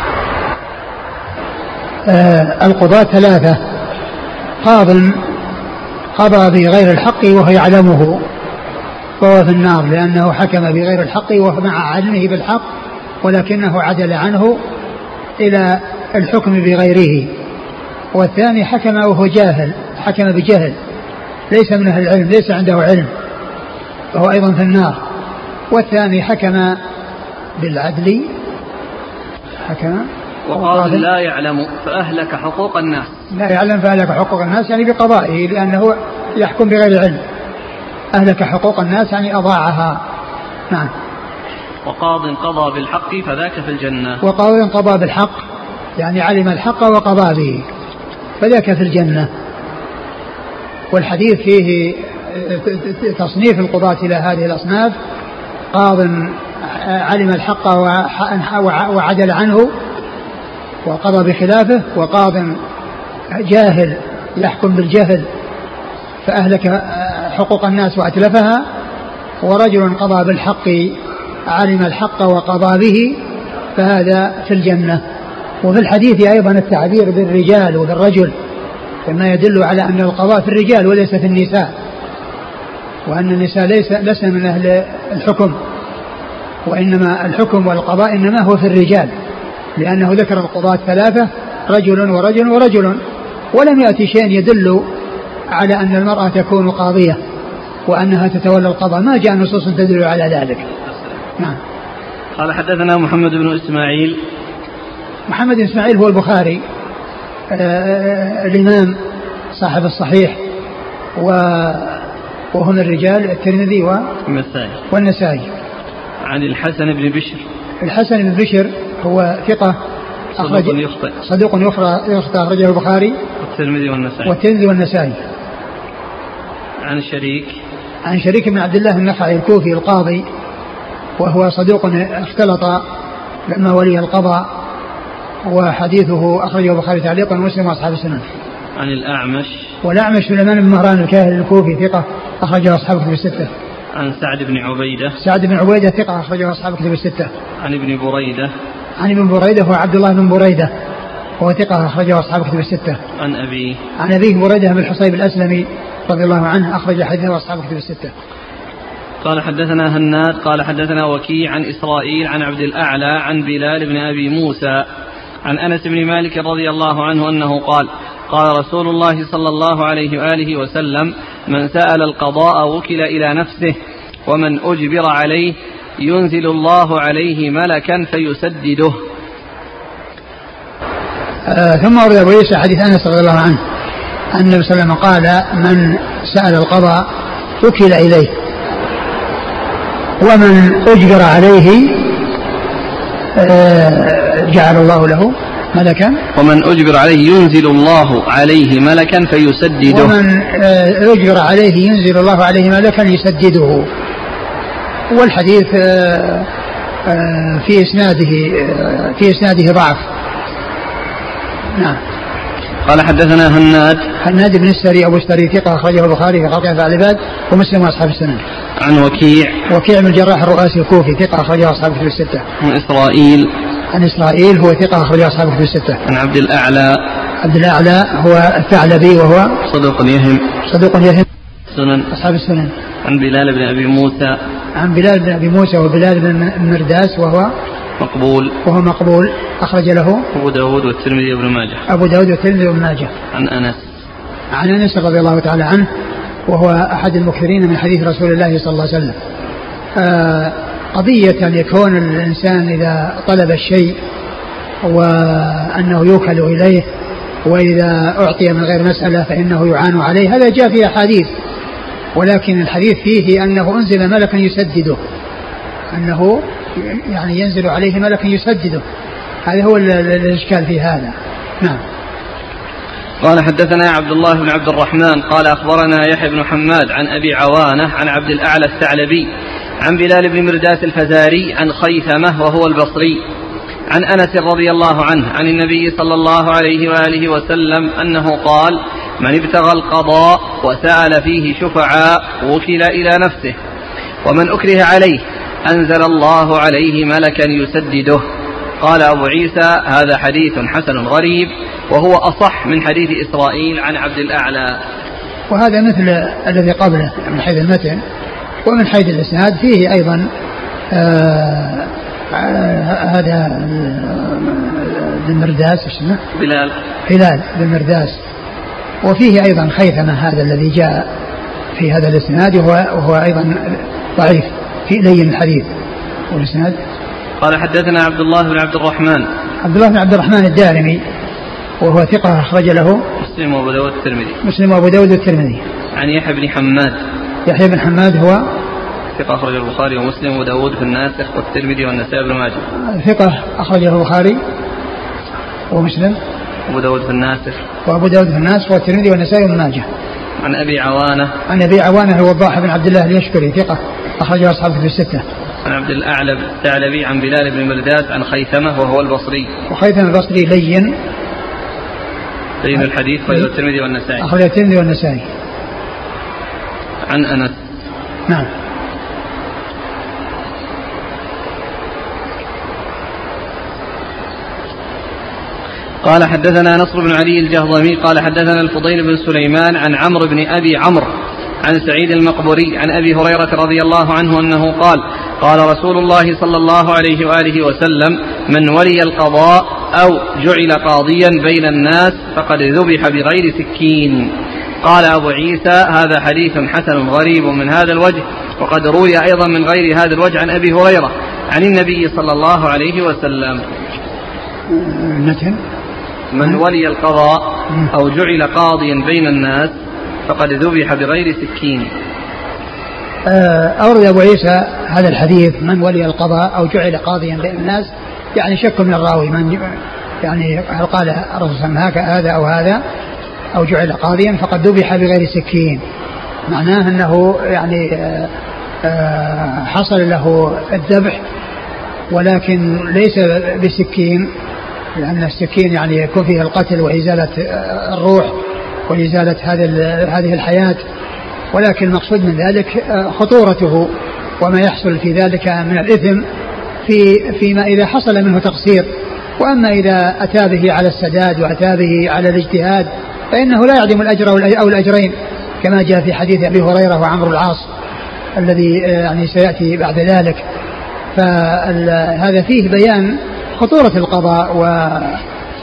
آه القضاة ثلاثة. قاض قضى بغير الحق وهو يعلمه فهو في النار لأنه حكم بغير الحق وهو مع علمه بالحق ولكنه عدل عنه إلى الحكم بغيره. والثاني حكم وهو جاهل حكم بجهل ليس من أهل العلم ليس عنده علم فهو أيضا في النار. والثاني حكم بالعدل حكم وقاض لا يعلم فأهلك حقوق الناس. لا يعلم فأهلك حقوق الناس يعني بقضائه لأنه يحكم بغير علم. أهلك حقوق الناس يعني أضاعها. نعم. وقاض قضى بالحق فذاك في الجنة. وقاض قضى بالحق يعني علم الحق وقضى به فذاك في الجنة. والحديث فيه تصنيف القضاة إلى هذه الأصناف قاض علم الحق وعدل عنه وقضى بخلافه وقاض جاهل يحكم بالجهل فأهلك حقوق الناس وأتلفها ورجل قضى بالحق علم الحق وقضى به فهذا في الجنة. وفي الحديث أيضا التعبير بالرجال وبالرجل كما يدل على أن القضاء في الرجال وليس في النساء وأن النساء ليس لسن من أهل الحكم وإنما الحكم والقضاء إنما هو في الرجال. لأنه ذكر القضاة ثلاثة رجل ورجل ورجل. ولم يأتي شيء يدل على أن المرأة تكون قاضية وأنها تتولى القضاء. ما جاء نصوص تدل على ذلك. نعم. قال حدثنا محمد بن إسماعيل. محمد بن إسماعيل هو البخاري. آه، آه، الإمام صاحب الصحيح و وهم الرجال الترمذي والنسائي. والنسائي. عن الحسن بن بشر. الحسن بن بشر هو ثقة. أخرج صدوق يخطئ. صدوق يخطئ أخرجه البخاري والترمذي والنسائي. والترمذي والنسائي. عن شريك. عن شريك بن عبد الله النخعي الكوفي القاضي وهو صدوق اختلط لما ولي القضاء وحديثه أخرجه البخاري تعليقا ومسلم وأصحاب السنن. عن الأعمش. والأعمش سليمان بن مهران الكاهل الكوفي ثقة أخرجه أصحاب كتب الستة. عن سعد بن عبيدة. سعد بن عبيدة ثقة أخرجه أصحاب كتب الستة. عن ابن بريدة. عن ابن بريدة هو عبد الله بن بريدة وهو ثقة أخرجه أصحاب كتب الستة. عن أبيه عن أبيه بريدة بن الحصيب الأسلمي رضي الله عنه أخرج حديثه أصحاب كتب الستة. قال حدثنا هناد قال حدثنا وكيع عن إسرائيل عن عبد الأعلى عن بلال بن أبي موسى عن أنس بن مالك رضي الله عنه أنه قال قال رسول الله صلى الله عليه وآله وسلم من سأل القضاء وكل إلى نفسه ومن أجبر عليه ينزل الله عليه ملكا فيسدده. آه ثم ورد أبو عيسى حديث أنس رضي الله عنه أن النبي صلى الله عليه وسلم قال من سأل القضاء وكل إليه ومن أجبر عليه آه جعل الله له ملكا. ومن أجبر عليه ينزل الله عليه ملكا فيسدده. ومن آه، أجبر عليه ينزل الله عليه ملكا يسدده. والحديث آه، آه، في إسناده في إسناده ضعف. نعم. قال حدثنا هناد. هناد بن السري أبو السري ثقة أخرجه البخاري في افعال العباد ومسلم واصحاب السنن. عن وكيع. وكيع بن الجراح الرؤاسي الكوفي ثقة أخرجه أصحاب الكتب الستة. عن إسرائيل. عن إسرائيل هو ثقة أخرجه أصحاب الكتب الستة. عن عبد الأعلى. عبد الأعلى هو الثعلبي وهو صدوق يهم صدوق يهم سنن. أصحاب السنن. عن بلال بن أبي موسى. عن بلال بن أبي موسى وبلال بن مرداس وهو مقبول. وهو مقبول. أخرج له أبو داود والترمذي وابن ماجه. أبو داود والترمذي وابن ماجه. عن أنس. عن أنس رضي الله تعالى عنه وهو أحد المكثرين من حديث رسول الله صلى الله عليه وسلم. آه قضية أن يكون الإنسان إذا طلب الشيء وأنه يوكل إليه وإذا أعطي من غير مسألة فإنه يعان عليه. هذا جاء في أحاديث. ولكن الحديث فيه أنه أنزل ملكا يسدده. أنه يعني ينزل عليه ملك يسدده. هذا هو الإشكال في هذا. نعم. قال حدثنا عبد الله بن عبد الرحمن قال أخبرنا يحيى بن حماد عن أبي عوانة عن عبد الأعلى الثعلبي عن بلال بن مرداس الفزاري عن خيثمة وهو البصري عن أنس رضي الله عنه عن النبي صلى الله عليه وآله وسلم أنه قال من ابتغى القضاء وسأل فيه شفعاء وكل إلى نفسه. ومن أكره عليه أنزل الله عليه ملكا يسدده. قال أبو عيسى هذا حديث حسن غريب وهو أصح من حديث إسرائيل عن عبد الأعلى. وهذا مثل الذي قبله من حيث المتن ومن حيث الإسناد فيه أيضا آه هذا بن مرداس اسمه؟ بلال. هلال بن مرداس. وفيه أيضا خيثمة هذا الذي جاء في هذا الإسناد وهو, وهو أيضا ضعيف في لين الحديث. والإسناد؟ قال حدثنا عبد الله بن عبد الرحمن. عبد الله بن عبد الرحمن الدارمي وهو ثقة أخرج له. مسلم وأبو داود الترمذي. مسلم وأبو داود الترمذي. عن يحيى بن حماد. يحيى بن حماد هو؟ ثقة أخرج البخاري ومسلم وداود في الناسخ والترمذي والنسائي بن ماجه. ثقة أخرجه البخاري. ومسلم؟ أبو داود في الناسخ وأبو داود في الناسخ والترمذي والنسائي بن ماجه عن أبي عوانة. عن أبي عوانة الوضاح بن عبد الله اليشكري ثقة أخرجه أصحابه في الستة. عن عبد الأعلى الثعلبي عن بلال بن مرداد عن خيثمة وهو البصري. وخيثمة البصري لين. لين الحديث خرج الترمذي والنسائي. أخرج الترمذي والنسائي. عن أنس. نعم. قال حدثنا نصر بن علي الجهضمي قال حدثنا الفضيل بن سليمان عن عمرو بن أبي عمرو عن سعيد المقبوري عن أبي هريرة رضي الله عنه أنه قال قال رسول الله صلى الله عليه وآله وسلم من ولي القضاء أو جعل قاضيا بين الناس فقد ذبح بغير سكين. قال أبو عيسى هذا حديث حسن غريب من هذا الوجه وقد روي أيضا من غير هذا الوجه عن أبي هريرة عن النبي صلى الله عليه وسلم. المتن من ولي القضاء أو جعل قاضيا بين الناس فقد ذبح بغير سكين. آه، أورد أبو عيسى هذا الحديث من ولي القضاء أو جعل قاضيا بين الناس يعني شك من الراوي من يعني هل قال الرسول صلى الله عليه وسلم هذا أو هذا أو جعل قاضيا فقد ذبح بغير سكين. معناه أنه يعني آه، آه، حصل له الذبح ولكن ليس بسكين. لأن السكين يعني يكون فيه القتل وإزالة الروح وإزالة هذه هذه الحياة. ولكن المقصود من ذلك خطورته وما يحصل في ذلك من الإثم في فيما إذا حصل منه تقصير. وأما إذا أتى به على السداد وأتى به على الاجتهاد فإنه لا يعدم الأجر أو الأجرين كما جاء في حديث أبي هريرة وعمرو العاص الذي يعني سيأتي بعد ذلك. فهذا فيه بيان خطورة القضاء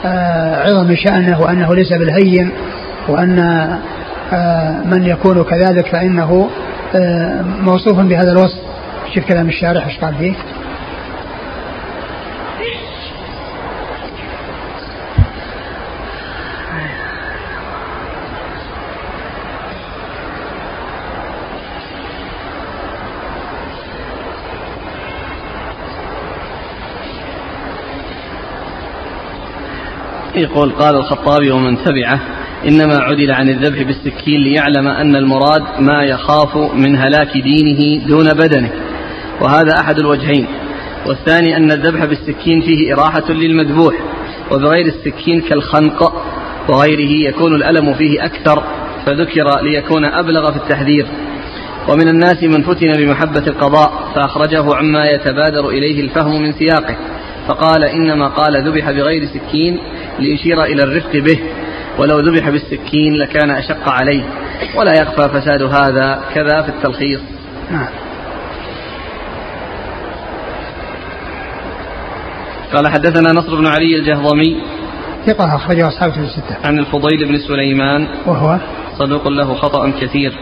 وعظم شأنه وأنه ليس بالهين وأن آه، من يكون كذلك فإنه آه، موصوف بهذا الوصف. شوف كلام الشارح إيش قال فيه. يقول قال الخطابي ومن تبعه إنما عدل عن الذبح بالسكين ليعلم أن المراد ما يخاف من هلاك دينه دون بدنه. وهذا أحد الوجهين. والثاني أن الذبح بالسكين فيه إراحة للمذبوح وبغير السكين كالخنق وغيره يكون الألم فيه أكثر فذكر ليكون أبلغ في التحذير. ومن الناس من فتن بمحبة القضاء فأخرجه عما يتبادر إليه الفهم من سياقه. فقال إنما قال ذبح بغير سكين ليشير إلى الرفق به. ولو ذبح بالسكين لكان أشق عليه. ولا يخفى فساد هذا. كذا في التلخيص. نعم. قال حدثنا نصر بن علي الجهضمي. ثقة أخرجه أصحاب الستة. عن الفضيل بن سليمان. وهو؟ صدوق له خطأ كثير.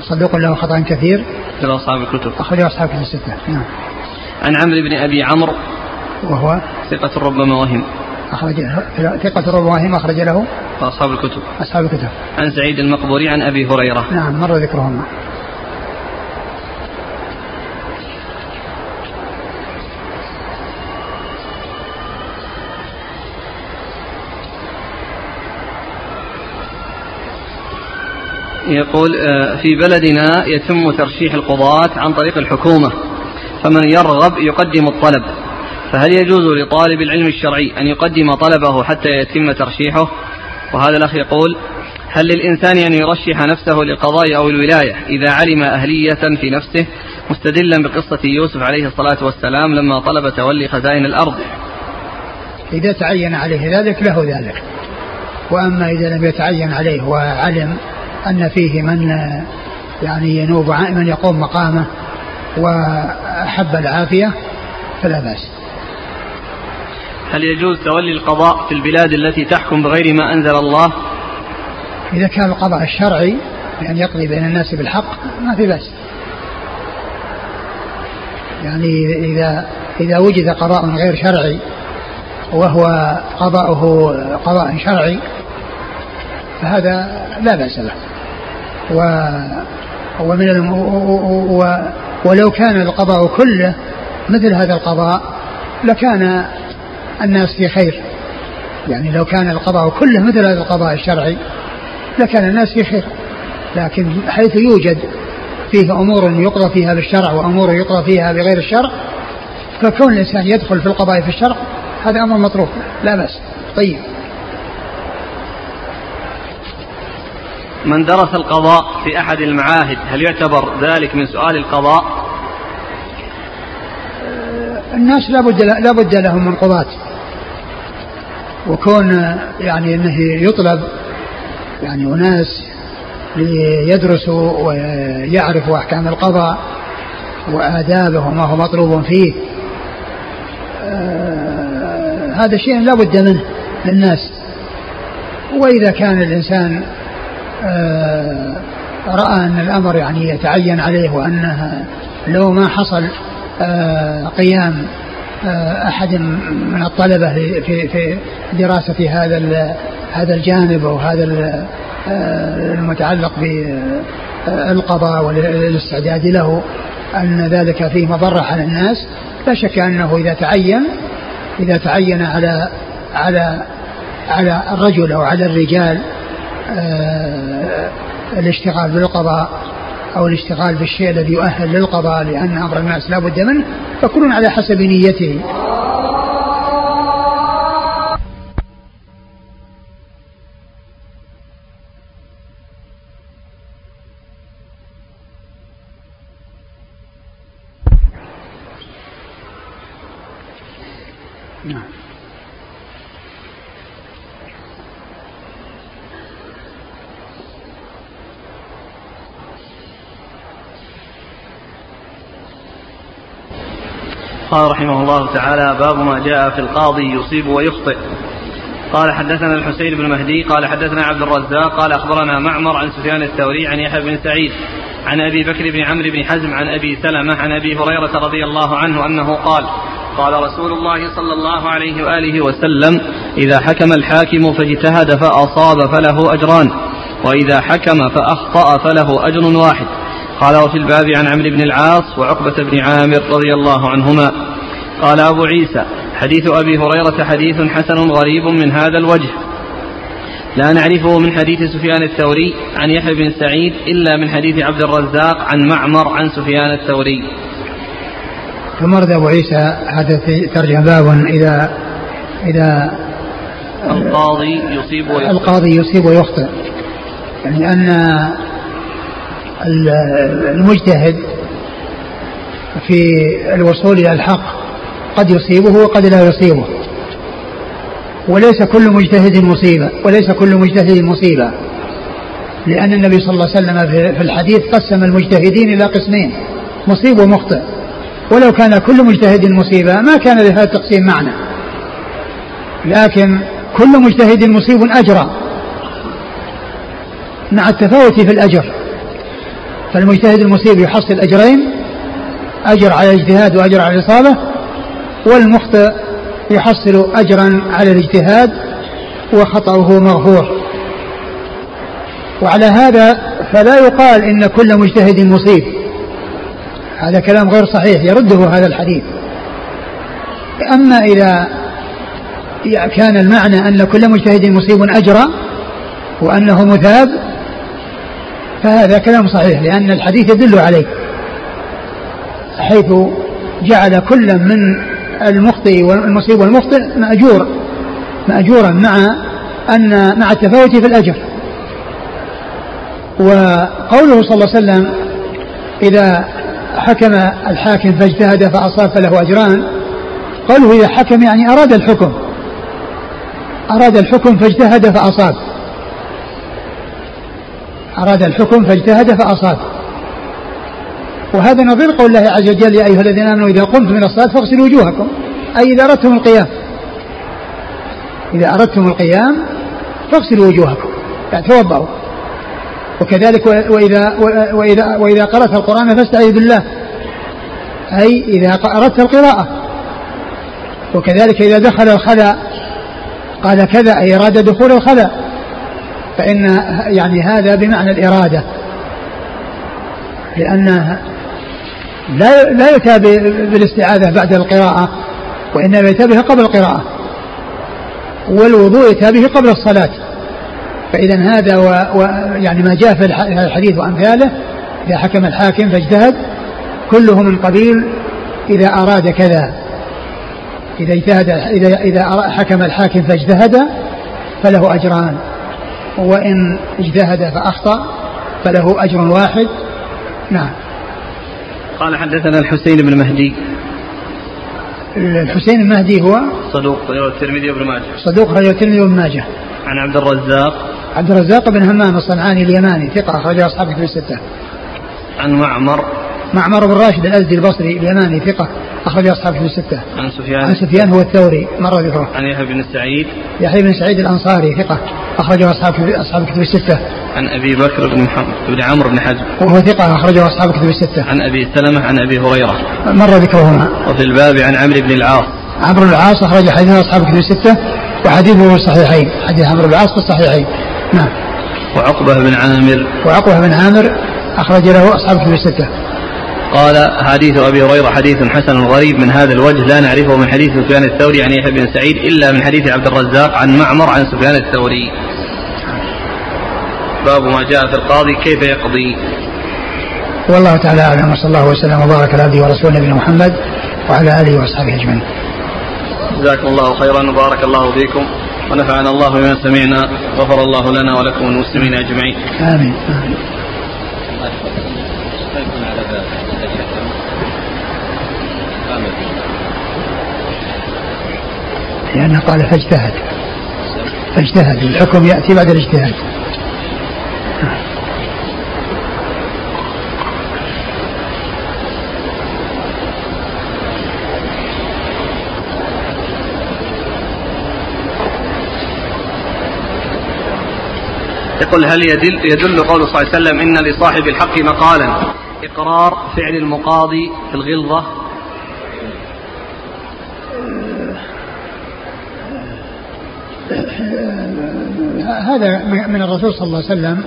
صدوق له خطأ كثير. في أصحاب الكتب. أخرجه أصحاب الستة. نعم. عن عمرو بن أبي عمرو. وهو ثقة ربما وهم أخرج ثقة ربما أخرج له أصحاب الكتب. أصحاب الكتب. عن سعيد المقبوري عن أبي هريرة. نعم مر ذكرهما. يقول آه، في بلدنا يتم ترشيح القضاة عن طريق الحكومة فمن يرغب يقدم الطلب. فهل يجوز لطالب العلم الشرعي أن يقدم طلبه حتى يتم ترشيحه؟ وهذا الأخ يقول هل للإنسان أن يرشح نفسه للقضاء أو الولاية إذا علم أهلية في نفسه؟ مستدلا بقصة يوسف عليه الصلاة والسلام لما طلب تولي خزائن الأرض. إذا تعين عليه ذلك له ذلك. وأما إذا لم يتعين عليه وعلم أن فيه من يعني ينوب من يقوم مقامه وأحب العافية فلا بأس. هل يجوز تولي القضاء في البلاد التي تحكم بغير ما أنزل الله؟ إذا كان القضاء الشرعي يعني يقضي بين الناس بالحق ما في بأس. يعني إذا إذا وجد قضاء غير شرعي وهو قضاؤه قضاء شرعي فهذا لا بأس له. ومن ولو كان القضاء كله مثل هذا القضاء لكان الناس في خير. يعني لو كان القضاء كله مثل هذا القضاء الشرعي لكان الناس في خير. لكن حيث يوجد فيه أمور يقضى فيها بالشرع وأمور يقضى فيها بغير الشرع فكون الإنسان يدخل في القضاء في الشرع هذا أمر مطروح. لا بأس. طيب. من درس القضاء في أحد المعاهد هل يعتبر ذلك من سؤال القضاء؟ الناس لابد لابد لهم من قضاة. وكون يعني إنه يطلب يعني أناس ليدرسوا ويعرفوا أحكام القضاء وآدابه وما هو مطلوب فيه. آه هذا شيء لا بد منه للناس. وإذا كان الإنسان آه رأى أن الأمر يعني يتعين عليه وأنه لو ما حصل آه قيام آه أحد من الطلبة في في دراسة هذا هذا الجانب أو هذا آه، المتعلق بالقضاء والاستعداد له أن ذلك فيه مضرة على الناس. لا شك أنه إذا تعين إذا تعين على على على الرجل أو على الرجال آه، الاشتغال بالقضاء أو الاشتغال بالشيء الذي يؤهل للقضاء لأن أمر الناس لا بد منه فكل على حسب نيته. قال رحمه الله تعالى باب ما جاء في القاضي يصيب ويخطئ. قال حدثنا الحسين بن مهدي قال حدثنا عبد الرزاق قال أخبرنا معمر عن سفيان الثوري عن يحيى بن سعيد عن أبي بكر بن عمرو بن حزم عن أبي سلمة عن أبي هريرة رضي الله عنه أنه قال قال رسول الله صلى الله عليه وآله وسلم إذا حكم الحاكم فاجتهد فأصاب فله أجران وإذا حكم فأخطأ فله أجر واحد. قال وفي الباب عن عمرو بن العاص وعقبة بن عامر رضي الله عنهما. قال أبو عيسى حديث أبي هريرة حديث حسن غريب من هذا الوجه. لا نعرفه من حديث سفيان الثوري عن يحيى بن سعيد إلا من حديث عبد الرزاق عن معمر عن سفيان الثوري. ثم ورد أبو عيسى هذا ترجم باب إذا إذا القاضي يصيب ويخطئ. القاضي يصيب ويخطئ. يعني أن المجتهد في الوصول إلى الحق قد يصيبه وقد لا يصيبه. وليس كل مجتهد مصيبة وليس كل مجتهد مصيبة. لأن النبي صلى الله عليه وسلم في الحديث قسم المجتهدين إلى قسمين مصيب ومخطئ. ولو كان كل مجتهد مصيبة ما كان لهذا التقسيم معنى. لكن كل مجتهد مصيب أجرى. مع التفاوت في الأجر. فالمجتهد المصيب يحصل أجرين أجر على الاجتهاد وأجر على الإصابة والمخطئ يحصل أجرا على الاجتهاد وخطأه مغفور. وعلى هذا فلا يقال إن كل مجتهد مصيب هذا كلام غير صحيح يرده هذا الحديث. أما إذا كان المعنى أن كل مجتهد مصيب أجرا وأنه مثاب فهذا كلام صحيح لأن الحديث يدل عليه حيث جعل كل من المخطئ والمصيب والمخطئ مأجور مأجورا مع أن مع التفاوت في الأجر. وقوله صلى الله عليه وسلم إذا حكم الحاكم فاجتهد فأصاب فله أجران قوله إذا حكم يعني أراد الحكم أراد الحكم فاجتهد فأصاب. أراد الحكم فاجتهد فأصاب. وهذا نظير قول الله عز وجل يا أيها الذين آمنوا إذا قمتم من الصلاة فاغسلوا وجوهكم. أي إذا أردتم القيام. إذا أردتم القيام فاغسلوا وجوهكم. يعني توضأوا. وكذلك وإذا وإذا وإذا قرأت القرآن فاستعذ بالله. أي إذا أردت القراءة. وكذلك إذا دخل الخلاء. قال كذا أي أراد دخول الخلاء. فإن يعني هذا بمعنى الإرادة. لأنه لا لا يؤتى بالاستعاذة بعد القراءة وإنما يؤتى بها قبل القراءة والوضوء يؤتى به قبل الصلاة. فإذا هذا و... و... يعني ما جاء في الحديث وأمثاله إذا حكم الحاكم فاجتهد كله من قبيل إذا أراد كذا. إذا اجتهد إذا إذا حكم الحاكم فاجتهد فله أجران. وإن اجتهد فأخطأ فله أجر واحد. نعم. قال حدثنا الحسين بن مهدي. الحسين المهدي هو صدوق رواه الترمذي وابن ماجه. صدوق رواه الترمذي وابن ماجه. عن عبد الرزاق. عبد الرزاق بن همام الصنعاني اليماني ثقة أخرجه أصحاب كتب الستة. عن معمر. معمر بن راشد الأزدي البصري اليماني ثقة أخرج أصحاب كتب الستة. عن سفيان. عن سفيان هو الثوري مر ذكره. عن يحيى بن سعيد. يحيى بن سعيد الأنصاري ثقة. أخرجه أصحاب أصحاب كتب الستة. عن أبي بكر بن محمد بن عمرو بن حزم وهو ثقة أخرجه أصحاب كتب الستة. عن أبي سلمة عن أبي هريرة مر ذكرهما. وفي الباب عن عمرو بن العاص عمرو بن العاص أخرج حديثه أصحاب كتب الستة وحديثه في الصحيحين حديث عمرو بن العاص في الصحيحين. نعم. وعقبة بن عامر وعقبة بن عامر أخرج له أصحاب كتب الستة. قال حديث أبي هريرة حديث حسن غريب من هذا الوجه لا نعرفه من حديث سفيان الثوري عن يحيى بن سعيد إلا من حديث عبد الرزاق عن معمر عن سفيان الثوري. باب ما جاء في القاضي كيف يقضي. والله تعالى أعلم وصلى الله وسلم وبارك على عبده ورسوله نبينا محمد وعلى آله وأصحابه أجمعين. جزاكم الله خيرا وبارك الله فيكم ونفعنا الله بما سمعنا غفر الله لنا ولكم والمسلمين أجمعين. آمين امين. لأنه قال فاجتهد. فاجتهد. الحكم يأتي بعد الاجتهاد. يقول هل يدل, يدل قول صلى الله عليه وسلم إن لصاحب الحق مقالا؟ إقرار فعل المقاضي في الغلظة هذا من الرسول صلى الله عليه وسلم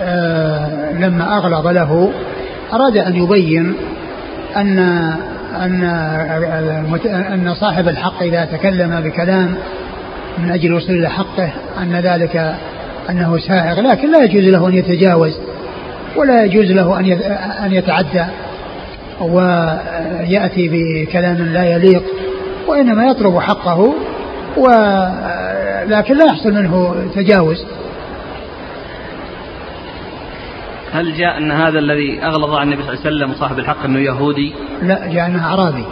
آه، لما أغلظ له أراد أن يبين أن أن أن صاحب الحق إذا تكلم بكلام من أجل الوصول إلى حقه أن ذلك أنه سائغ لكن لا يجوز له أن يتجاوز ولا يجوز له أن أن يتعدى ويأتي بكلام لا يليق وإنما يطلب حقه و لكن لا يحصل منه تجاوز. هل جاء أن هذا الذي أغلظ عن النبي صلى الله عليه وسلم صاحب الحق أنه يهودي؟ لا جاء أنه أعرابي.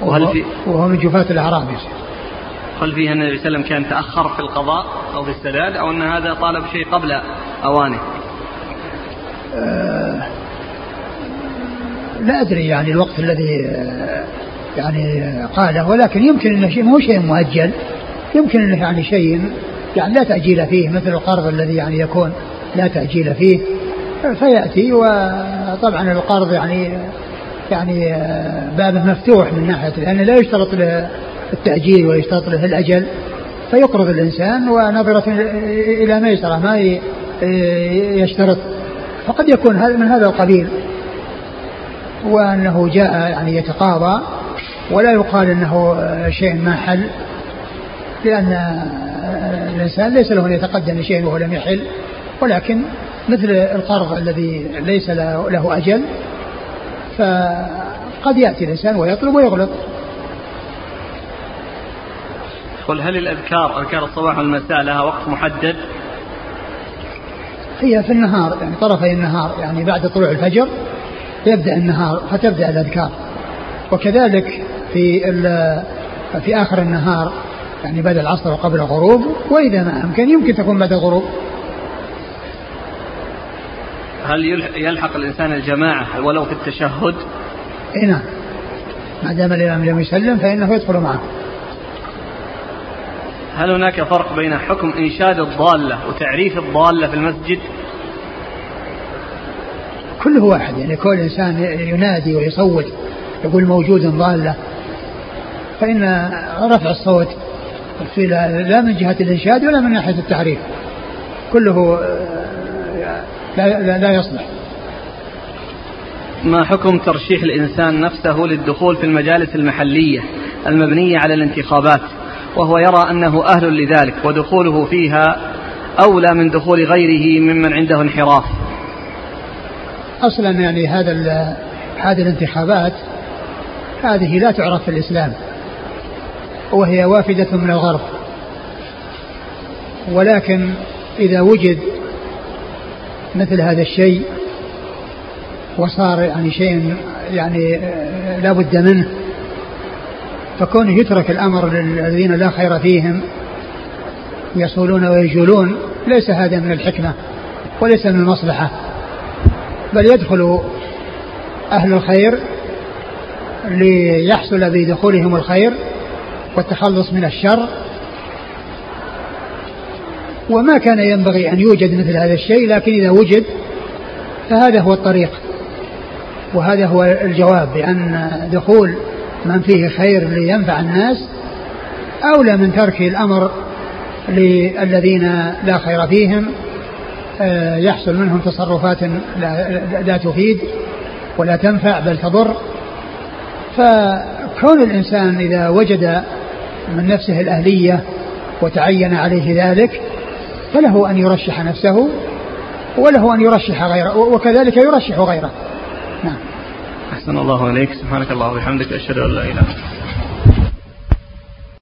وهل في وهو من جفاة الأعراب هل فيها أن النبي صلى الله عليه وسلم كان تأخر في القضاء أو في السداد أو أن هذا طالب شيء قبل أوانه؟ أه لا أدري يعني الوقت الذي آه، يعني قاله ولكن يمكن انه شيء مو شيء مؤجل. يمكن انه يعني شيء يعني لا تأجيل فيه مثل القرض الذي يعني يكون لا تأجيل فيه. فيأتي وطبعا القرض يعني يعني بابه مفتوح من ناحية لأنه لا يشترط له التأجيل ويشترط له الأجل. فيقرض الإنسان ونظرة إلى ميسرة ما يشترط. فقد يكون هذا من هذا القبيل. وأنه جاء يعني يتقاضى. ولا يقال أنه شيء ما حل لأن الإنسان ليس له أن يتقدم لشيء وهو لم يحل ولكن مثل القرض الذي ليس له أجل فقد يأتي الإنسان ويطلب ويغلط. قل هل الأذكار أذكار الصباح والمساء لها وقت محدد؟ هي في النهار يعني طرفي النهار يعني بعد طلوع الفجر يبدأ النهار فتبدأ الأذكار. وكذلك في في آخر النهار يعني بعد العصر وقبل الغروب وإذا ما أمكن يمكن تكون بعد الغروب هل يلحق الإنسان الجماعة ولو في التشهد؟ إي نعم ما دام الإمام لم يسلم فإنه يدخل معه هل هناك فرق بين حكم إنشاد الضالة وتعريف الضالة في المسجد؟ كله واحد يعني كل إنسان ينادي ويصوت يقول موجود ضالة فإن رفع الصوت في لا من جهة الإنشاد ولا من ناحية التعريف كله لا, لا, لا يصلح. ما حكم ترشيح الإنسان نفسه للدخول في المجالس المحلية المبنية على الانتخابات؟ وهو يرى أنه أهل لذلك ودخوله فيها أولى من دخول غيره ممن عنده انحراف. أصلا يعني هذا هذه الانتخابات هذه لا تعرف في الإسلام. وهي وافدة من الغرب. ولكن إذا وجد مثل هذا الشيء وصار يعني شيء يعني لا بد منه فكونه يترك الأمر للذين لا خير فيهم يصولون ويجولون ليس هذا من الحكمة وليس من المصلحة بل يدخل أهل الخير ليحصل بدخولهم الخير والتخلص من الشر. وما كان ينبغي أن يوجد مثل هذا الشيء لكن إذا وجد فهذا هو الطريق. وهذا هو الجواب بأن دخول من فيه خير لينفع الناس أولى من ترك الأمر للذين لا خير فيهم. آه، يحصل منهم تصرفات لا, لا تفيد ولا تنفع بل تضر. فكون الإنسان إذا وجد من نفسه الأهلية وتعين عليه ذلك فله أن يرشح نفسه وله أن يرشح غيره وكذلك يرشح غيره. نعم. أحسن الله إليك. سبحانك الله وبحمدك أشهد أن لا إله إلا أنت.